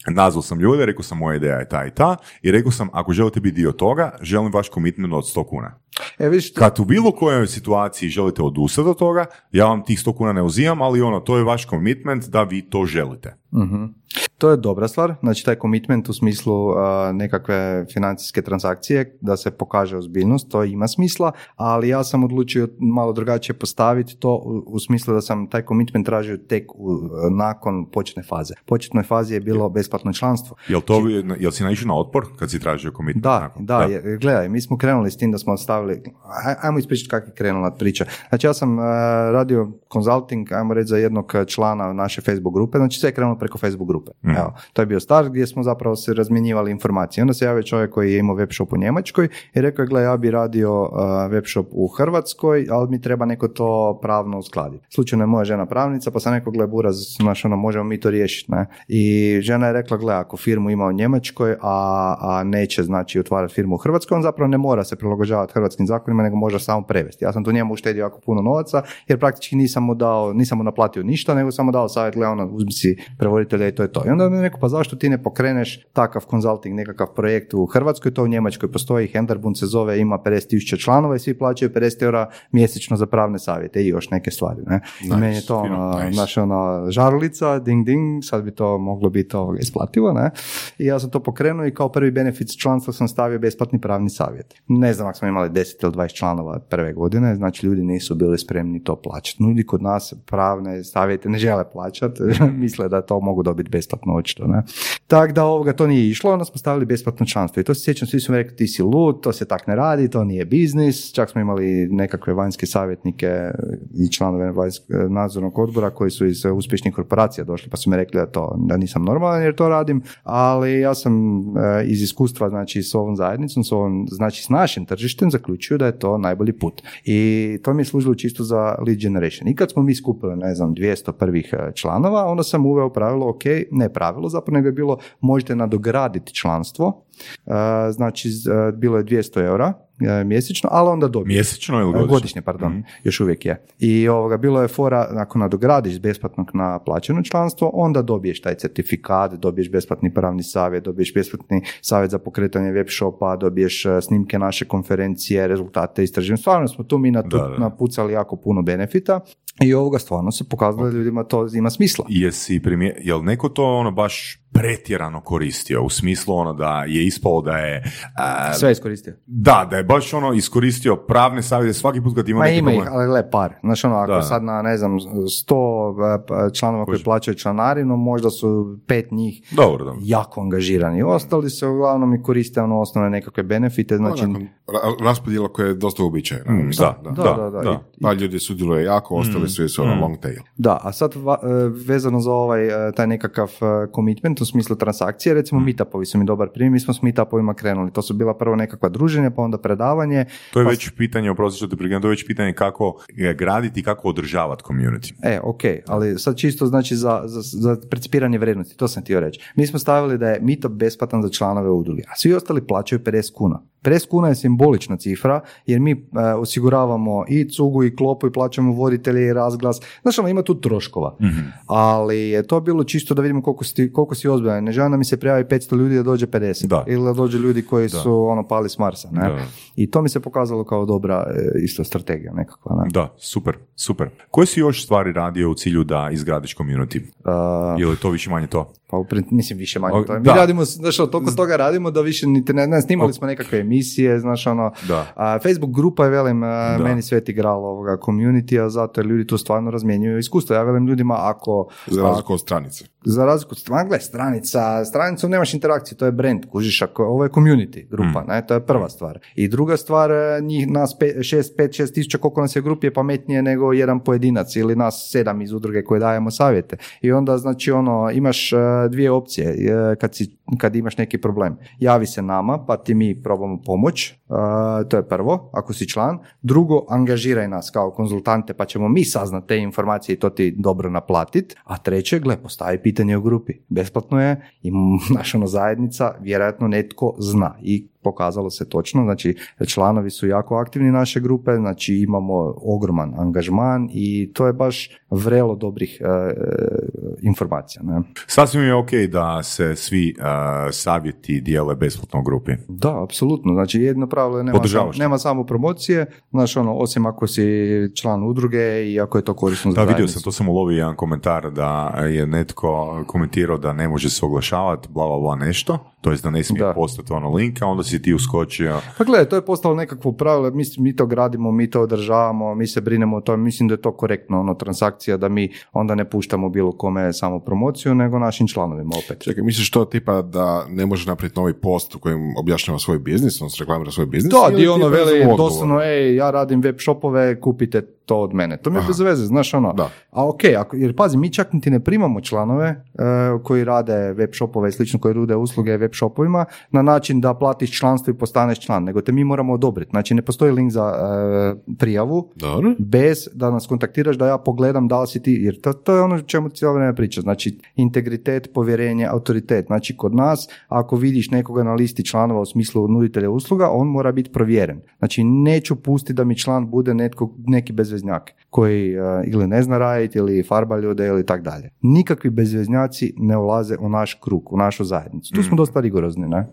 nazvao sam ljude, rekao sam moja ideja je ta i ta i rekao sam ako želite biti dio toga, želim vaš commitment od 100 kuna. E, vidiš, Kad u bilo kojoj situaciji želite odustati od toga, ja vam tih 100 kuna ne uzimam, ali ono, to je vaš commitment da vi to želite. Mhm. To je dobra stvar, znači taj komitment u smislu uh, nekakve financijske transakcije, da se pokaže ozbiljnost, to ima smisla, ali ja sam odlučio malo drugačije postaviti to u, u smislu da sam taj komitment tražio tek u, nakon početne faze. Početnoj fazi je bilo besplatno članstvo. Jel, to, jel si naišao na otpor kad si tražio commitment? Da, nakon? da, jer, gledaj, mi smo krenuli s tim da smo stavili, aj- ajmo ispričati kako je krenula priča. Znači ja sam uh, radio consulting, ajmo reći za jednog člana naše Facebook grupe, znači sve je krenulo preko Facebook grupe. Evo, to je bio start gdje smo zapravo se razmjenjivali informacije. Onda se javio čovjek koji je imao web shop u Njemačkoj i rekao je, gle, ja bi radio uh, web shop u Hrvatskoj, ali mi treba neko to pravno uskladiti. Slučajno je moja žena pravnica, pa sam rekao, gle, buraz, znaš, ono, možemo mi to riješiti, ne? I žena je rekla, gle, ako firmu ima u Njemačkoj, a, a neće, znači, otvarati firmu u Hrvatskoj, on zapravo ne mora se prilagođavati hrvatskim zakonima, nego može samo prevesti. Ja sam tu njemu uštedio jako puno novaca, jer praktički nisam mu dao, nisam mu naplatio ništa, nego sam mu dao savjet, gle, ono, uzmi si prevoditelja i to je to. I onda mi je rekao, pa zašto ti ne pokreneš takav consulting, nekakav projekt u Hrvatskoj, to u Njemačkoj postoji, Henderbund se zove, ima 50.000 članova i svi plaćaju 50 eura mjesečno za pravne savjete i još neke stvari. Ne? I Nice, meni je to ono, nice. naša ona žarulica, ding ding, sad bi to moglo biti ovoga isplativo, ne? I ja sam to pokrenuo i kao prvi benefit članstva sam stavio besplatni pravni savjet. Ne znam ako smo imali 10 ili 20 članova prve godine, znači ljudi nisu bili spremni to plaćati. Ljudi kod nas pravne savjete ne žele plaćati, misle da to mogu dobiti besplatno očito, ne? Tako da ovoga to nije išlo, onda smo stavili besplatno članstvo i to se sjećam, svi su mi rekli ti si lud, to se tak ne radi, to nije biznis, čak smo imali nekakve vanjske savjetnike i članove nadzornog odbora koji su iz uspješnih korporacija došli, pa su mi rekli da to da nisam normalan jer to radim, ali ja sam eh, iz iskustva znači s ovom zajednicom, s ovom, znači s našim tržištem zaključio da je to najbolji put. I to mi je služilo čisto za lead generation. I kad smo mi skupili, ne znam, 200 prvih eh, članova, onda sam uveo pravilo, ok, ne pravilo, zapravo nego je bilo možete nadograditi članstvo, Uh, znači uh, bilo je 200 eura uh, mjesečno, ali onda dobiješ. Mjesečno ili godišnje? Godišnje, pardon, još uvijek je. I ovoga, bilo je fora, ako nadogradiš besplatnog na plaćeno članstvo, onda dobiješ taj certifikat, dobiješ besplatni pravni savjet, dobiješ besplatni savjet za pokretanje web shopa, dobiješ snimke naše konferencije, rezultate istraživanja. Stvarno smo tu mi natu- Da, da. napucali jako puno benefita i ovoga stvarno se pokazalo da ljudima to ima smisla. Jesi primje, jel neko to ono baš pretjerano koristio u smislu ono da je ispalo da je a, Sve iskoristio. da, da je baš ono iskoristio pravne savjete svaki put kad ima Ma neki ima ih, ali gle par. Znaš ono, ako Da. sad na, ne znam, sto e, p- članova koji plaćaju članarinu, možda su pet njih Dobro, dobro. jako angažirani. Ostali se uglavnom i koriste ono osnovne nekakve benefite, znači... Znači, raspodjela koja je dosta uobičajena. Mm, Mislim, da, Da, da, da. da. I- Pa ljudi sudjeluje jako, ostali svi su ono long tail. Da, a sad va- e, vezano za ovaj, e, taj nekakav e, commitment u smislu transakcije, recimo Mm. meetupovi su mi dobar primjer, mi smo s meetupovima krenuli. To su bila prvo nekakva druženja, pa onda predavanje. To je pa već pitanje, oprosti što te prekidam, to je već pitanje kako graditi i kako održavati community. E, ok, ali sad čisto znači za, za, za percipiranje vrednosti, to sam htio reći. Mi smo stavili da je meetup besplatan za članove udruge, a svi ostali plaćaju 50 kuna. 50 kuna je simbolična cifra, jer mi e, osiguravamo i cugu i klopu i plaćamo voditelje i razglas. Znaš, ono, ima tu troškova. Ali je to bilo čisto da vidimo koliko si, koliko si ozbiljan. Ne želim da mi se prijavi 500 ljudi da dođe 50. Da. Ili da dođe ljudi koji su ono pali s Marsa. Ne? Da. I to mi se pokazalo kao dobra e, isto strategija nekakva. Ne? Da, super, super. Koje si još stvari radio u cilju da izgradiš community? Uh, Je li to više manje to? Pa u mislim više manje O, to. Mi da. radimo, znaš, ono, toliko toga radimo da više niti ne, ne snimali smo nekakve emisije, znaš, ono, Da. a, Facebook grupa je, velim, a, meni sveti gral ovoga community, a zato jer ljudi tu stvarno razmjenjuju iskustvo. Ja velim ljudima, ako, Za razliku od stranice. Za razliku od stran- gle, stranica, stranicom nemaš interakciju, to je brand, kužiš, ako, ovo je community grupa, ne, to je prva stvar. I druga stvar, e, njih, nas 5, 6 tisuća, koliko nas je u grupi je pametnije nego jedan pojedinac ili nas sedam iz udruge koje dajemo savjete. I onda, znači, ono, imaš e, dvije opcije e, kad, si, kad imaš neki problem. Javi se nama, pa ti mi probamo pomoć, e, to je prvo, ako si član. Drugo, angažiraj nas kao konzultante, pa ćemo mi saznat te informacije i to ti dobro naplatit. A treće, gle, postavi pitanje u grupi. Besplatno je i naša ono, zajednica vjerojatno netko zna i pokazalo se točno, znači članovi su jako aktivni naše grupe, znači imamo ogroman angažman i to je baš vrelo dobrih e, e, informacija. Ne? Sasvim je ok da se svi uh, savjeti dijele besplatno u grupi. Da, apsolutno. Znači jedno pravilo je nema, nema samo promocije, znači ono, osim ako si član udruge i ako je to korisno za Da, vidio sam, to sam ulovio jedan komentar da je netko komentirao da ne može se oglašavati, bla, bla, bla, nešto, to jest da ne smije Da. postati ono link, a onda si ti uskočio. Pa gledaj, to je postalo nekakvo pravilo, mi, mi to gradimo, mi to održavamo, mi se brinemo o tome, mislim da je to korektno, ono, transakcija, da mi onda ne puštamo bilo kome samo promociju, nego našim članovima opet. Čekaj, misliš to tipa da ne može napraviti novi post u kojem objašnjava svoj biznis, on se reklamira svoj biznis? Da, di ono veli doslovno, ej, ja radim web shopove, kupite to od mene. To mi je Aha. bez veze, znaš ono. Da. A ok, ako, jer pazi, mi čak niti ne primamo članove e, koji rade web shopove i slično, koji rude usluge web shopovima na način da platiš članstvo i postaneš član, nego te mi moramo odobriti. Znači ne postoji link za e, prijavu, Dobro. bez da nas kontaktiraš da ja pogledam da li si ti, jer to, to je ono čemu cijelo vrijeme priča, znači integritet, povjerenje, autoritet. Znači kod nas, ako vidiš nekoga na listi članova u smislu nuditelja usluga, on mora biti provjeren. Znači neću pustiti da mi član bude netko, neki bez bezveznjake koji uh, ili ne zna raditi ili farba ljude ili tak dalje. Nikakvi bezveznjaci ne ulaze u naš krug, u našu zajednicu. Tu smo dosta rigorozni, ne?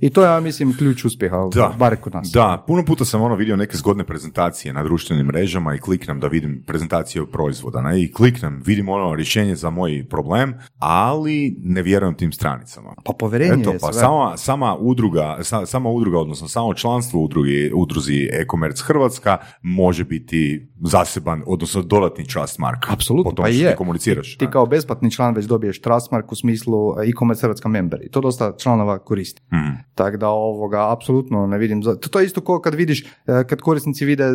I to je, ja mislim, ključ uspjeha, Da. bar kod nas. Da, puno puta sam ono vidio neke zgodne prezentacije na društvenim mrežama i kliknem da vidim prezentacije proizvoda. Ne? I kliknem, vidim ono rješenje za moj problem, ali ne vjerujem tim stranicama. Pa povjerenje Eto, je pa sve. sama, sama udruga, sa- sama udruga, odnosno samo članstvo u udrugi, udruzi e-commerce Hrvatska može biti zaseban, odnosno dodatni trust mark. Apsolutno, pa je. ti komuniciraš. Ti kao besplatni član već dobiješ Trustmark u smislu e, e-commerce Hrvatska member i to dosta članova koristi. Mhm. Tako da ovoga, apsolutno ne vidim. za- To je isto kao kad vidiš, e, kad korisnici vide e,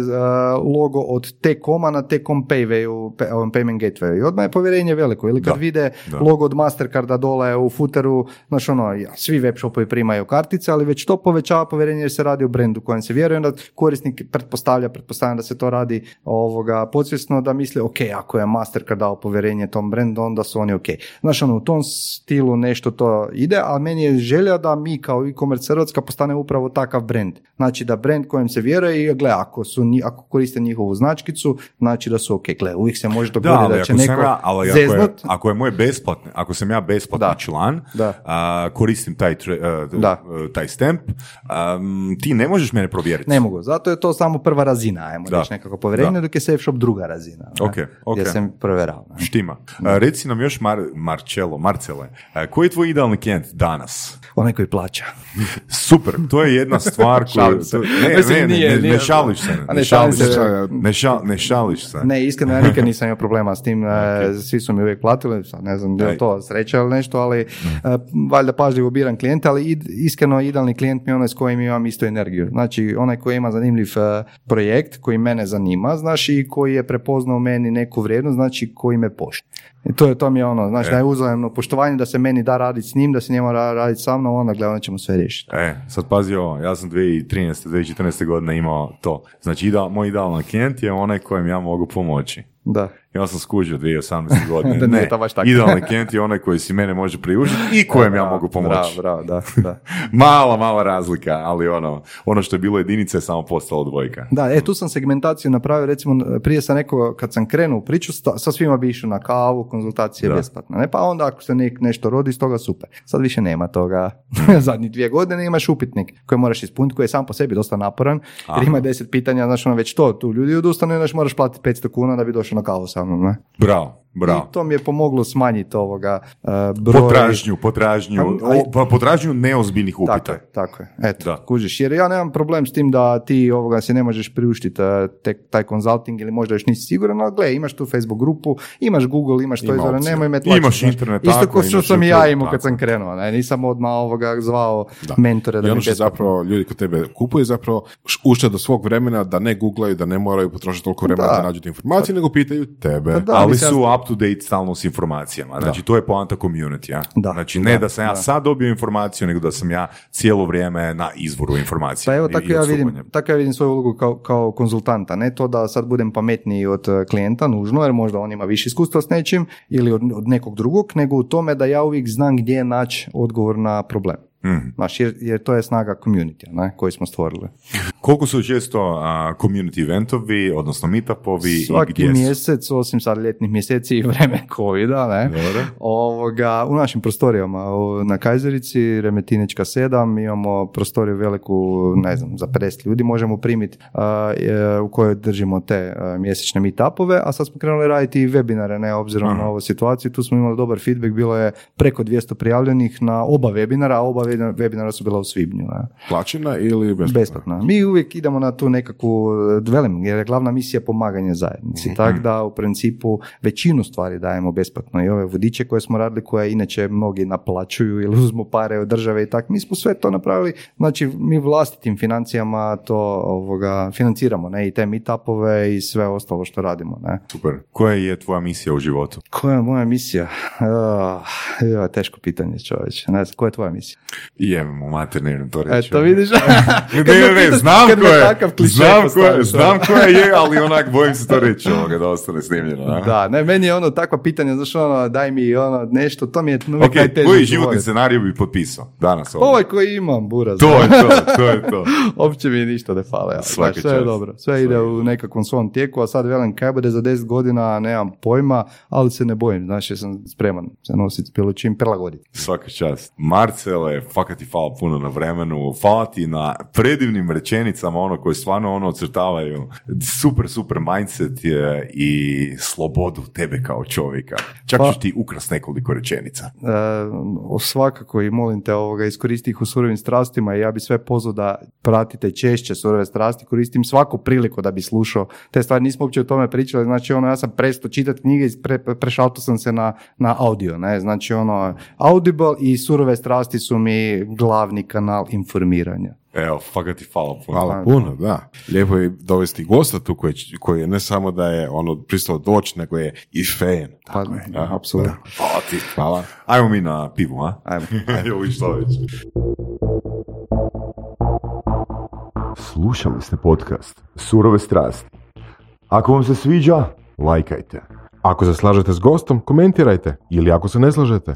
logo od T-Koma na T-Com Paywayu, Payment Gateway i odmah je povjerenje veliko. Ili kad Da, vide da. logo od Mastercarda dole u footeru, znaš ono, ja, svi web shopovi primaju kartice, ali već to povećava povjerenje jer se radi o brendu kojem se vjeruje, onda korisnik pretpostavlja, pretpostavljam da se to radi ovoga podsvjesno da misli, ok, ako je Mastercard dao povjerenje tom brendu, onda su oni ok. Znaš, ono, u tom stilu nešto to ide, a meni je želja da mi kao e-commerce Hrvatska postane upravo takav brend. Znači da brend kojem se vjeruje i gle, ako, su, ako koriste njihovu značkicu, znači da su ok. Gle, uvijek se može Da, dogoditi da, ali će neko ja, ali ako je, ako je moj besplatni, ako sam ja besplatni Da. član, Da. a, koristim taj, tre- a, Da. a, taj stemp, am, ti ne možeš mene provjeriti. Ne mogu, zato je to samo prva razina, ajmo Da. reći nekako povjerenje, Da. Dok je Safe Shop druga razina. ne, Ok, ok. Gdje sam provjerao. ne. Štima. A, reci nam još Mar, Marcello, Marcele, a, koji je tvoj idealni klijent danas? Onaj koji plaća. Super, to je jedna stvar koju... Šalim se. ne, Mislim, ne, ne, nije- ne, šališ se. Ne, ne, šališ se. Ne, šal- ne šališ se. Ne, iskreno, ja nikad nisam imao problema s tim, e, svi su mi uvijek platili, sad ne znam, je li Ej. to sreća ili nešto, ali e, Mm. valjda pažljivo biram klijenta, ali iskreno idealni klijent mi je onaj s kojim imam istu energiju. Znači, onaj koji ima zanimljiv e, projekt, koji mene zanima, znaš, i koji je prepoznao meni neku vrijednost, znači koji me poštuje. I to je to mi je ono, znači E. da je uzajemno poštovanje da se meni da raditi s njim, da se njemu raditi sa mnom, onda gledaj, onda ćemo sve riješiti. E, sad pazi ovo, ja sam 2013. 2014. godine imao to. Znači, ideal, moj idealan klijent je onaj kojem ja mogu pomoći. Da. Ja sam skužio 2018. godine. Da ne, to baš tako. idealni klijent je onaj koji si mene može priuštiti i kojem ja mogu pomoći. Bravo, bravo, da, da. mala, mala razlika, ali ono, ono što je bilo jedinica je samo postalo dvojka. Da, e, tu sam segmentaciju napravio, recimo, prije sam rekao, kad sam krenuo u priču, sta- sa svima bi išao na kavu, konzultacije Da. besplatno, ne? Pa onda ako se nek, nešto rodi iz toga, super. Sad više nema toga. Zadnjih dvije godine imaš upitnik koji moraš ispuniti, koji je sam po sebi dosta naporan, jer ima deset pitanja, znaš, ono već to, tu ljudi odustanu znaš, moraš platiti 500 kuna da bi došao na kavu sa ne? Bravo, bravo. I to mi je pomoglo smanjiti ovoga uh, broj... Potražnju, potražnju, Pa, o, pa potražnju neozbiljnih upita. Tako je, tako je. Eto, Da. kužiš. Jer ja nemam problem s tim da ti ovoga se ne možeš priuštiti tek taj konzulting ili možda još nisi siguran, ali gle, imaš tu Facebook grupu, imaš Google, imaš to Ima izvore, nemoj me tlačiti, Imaš internet, Isto tako, kao što imaš sam i ja imao kad sam krenuo, ne? nisam odmah ovoga zvao Da. mentore da I ono što zapravo ljudi kod tebe kupuju zapravo š- ušteda svog vremena da ne googlaju, da ne moraju potrošiti toliko vremena da, Da. nađu te informacije, nego pitaju tebe. Pa da. ali su to date stalno s informacijama. Znači, to je poanta community. Ja? Da. Znači, ne da, Da, sam ja da. sad dobio informaciju, nego da sam ja cijelo vrijeme na izvoru informacije. Pa evo, tako i ja, vidim, tako ja vidim svoju ulogu kao, kao konzultanta. Ne to da sad budem pametniji od eh, klijenta, nužno, jer možda on ima više iskustva s nečim ili od, od nekog drugog, nego u tome da ja uvijek znam gdje naći odgovor na problem. Mhm. Znaš, jer, jer to je snaga community ne, koji smo stvorili. Koliko su često a, community eventovi, odnosno meetupovi i Svaki gdje su? mjesec, osim sad ljetnih mjeseci i vreme covida, ne, ovoga, u našim prostorijama u- na Kajzerici, Remetinečka 7, imamo prostoriju veliku, ne znam, za 50 ljudi možemo primiti e, u kojoj držimo te a, mjesečne meetupove, a sad smo krenuli raditi i webinare, ne, obzirom Aha. na ovu situaciju, tu smo imali dobar feedback, bilo je preko 200 prijavljenih na oba webinara, a oba webinara su bila u svibnju. Ne. Plaćena ili besplatna? Besplatno. Mi uvijek idemo na tu nekakvu, eh, velim, jer je glavna misija pomaganje zajednici. Tako da u principu većinu stvari dajemo besplatno i ove vodiče koje smo radili, koje inače mnogi naplaćuju ili uzmu pare od države i tako. Mi smo sve to napravili, znači mi vlastitim financijama to ovoga, financiramo, ne, i te meetupove i sve ostalo što radimo, ne. Super. Koja je tvoja misija u životu? Koja je moja misija? Ja, teško pitanje čovječ. Ne znam, koja je tvoja misija? Jem, u mater, ne vjerujem to reći. Eto, vidiš? Ne, ne, ne, znam ko je, znam ko je, postaviš, znam ko je, je, ali onak bojim se to reći ovoga da ostane snimljeno. a? Da, ne, meni je ono takva pitanja, znaš ono, daj mi ono nešto, to mi je uvijek Ok, najteže koji životni scenarij bi potpisao danas ovdje? Ovaj koji imam, buraz. To je to, to je to. Uopće mi ništa ne fale. znaš, sve je čast. dobro. Sve ide u nekakvom svom tijeku, a sad velim kaj bude za 10 godina, nemam pojma, ali se ne bojim. Znaš, jer sam spreman se nositi bilo čim prilagoditi. Svaka čast. Marcele, fakat ti hvala puno na vremenu, hvala ti na predivnim rečenicama, ono koje stvarno ono ocrtavaju. Super, super mindset je i slobodu tebe kao čovjeka. Čak Pa- ću ti ukrast nekoliko rečenica. E, o, svakako i molim te ovoga, iskoristi ih u surovim strastima i ja bi sve pozvao da pratite češće surove strasti, koristim svaku priliku da bi slušao te stvari, nismo uopće o tome pričali, znači ono, ja sam prestao čitati knjige i pre, prešaltao sam se na, na audio, ne, znači ono, Audible i surove strasti su mi glavni kanal informiranja. Evo, fakat ti hvala puno. Hvala puno, da. Lijepo je dovesti gosta tu koji, koji je ne samo da je ono pristao doći, nego je i fan. Pa, Da, apsolutno. da. Hvala ti. Hvala. Ajmo mi na pivu, a? Ajmo. Evo viš to već. Slušali ste podcast Surove strasti. Ako vam se sviđa, lajkajte. Ako se slažete s gostom, komentirajte ili ako se ne slažete,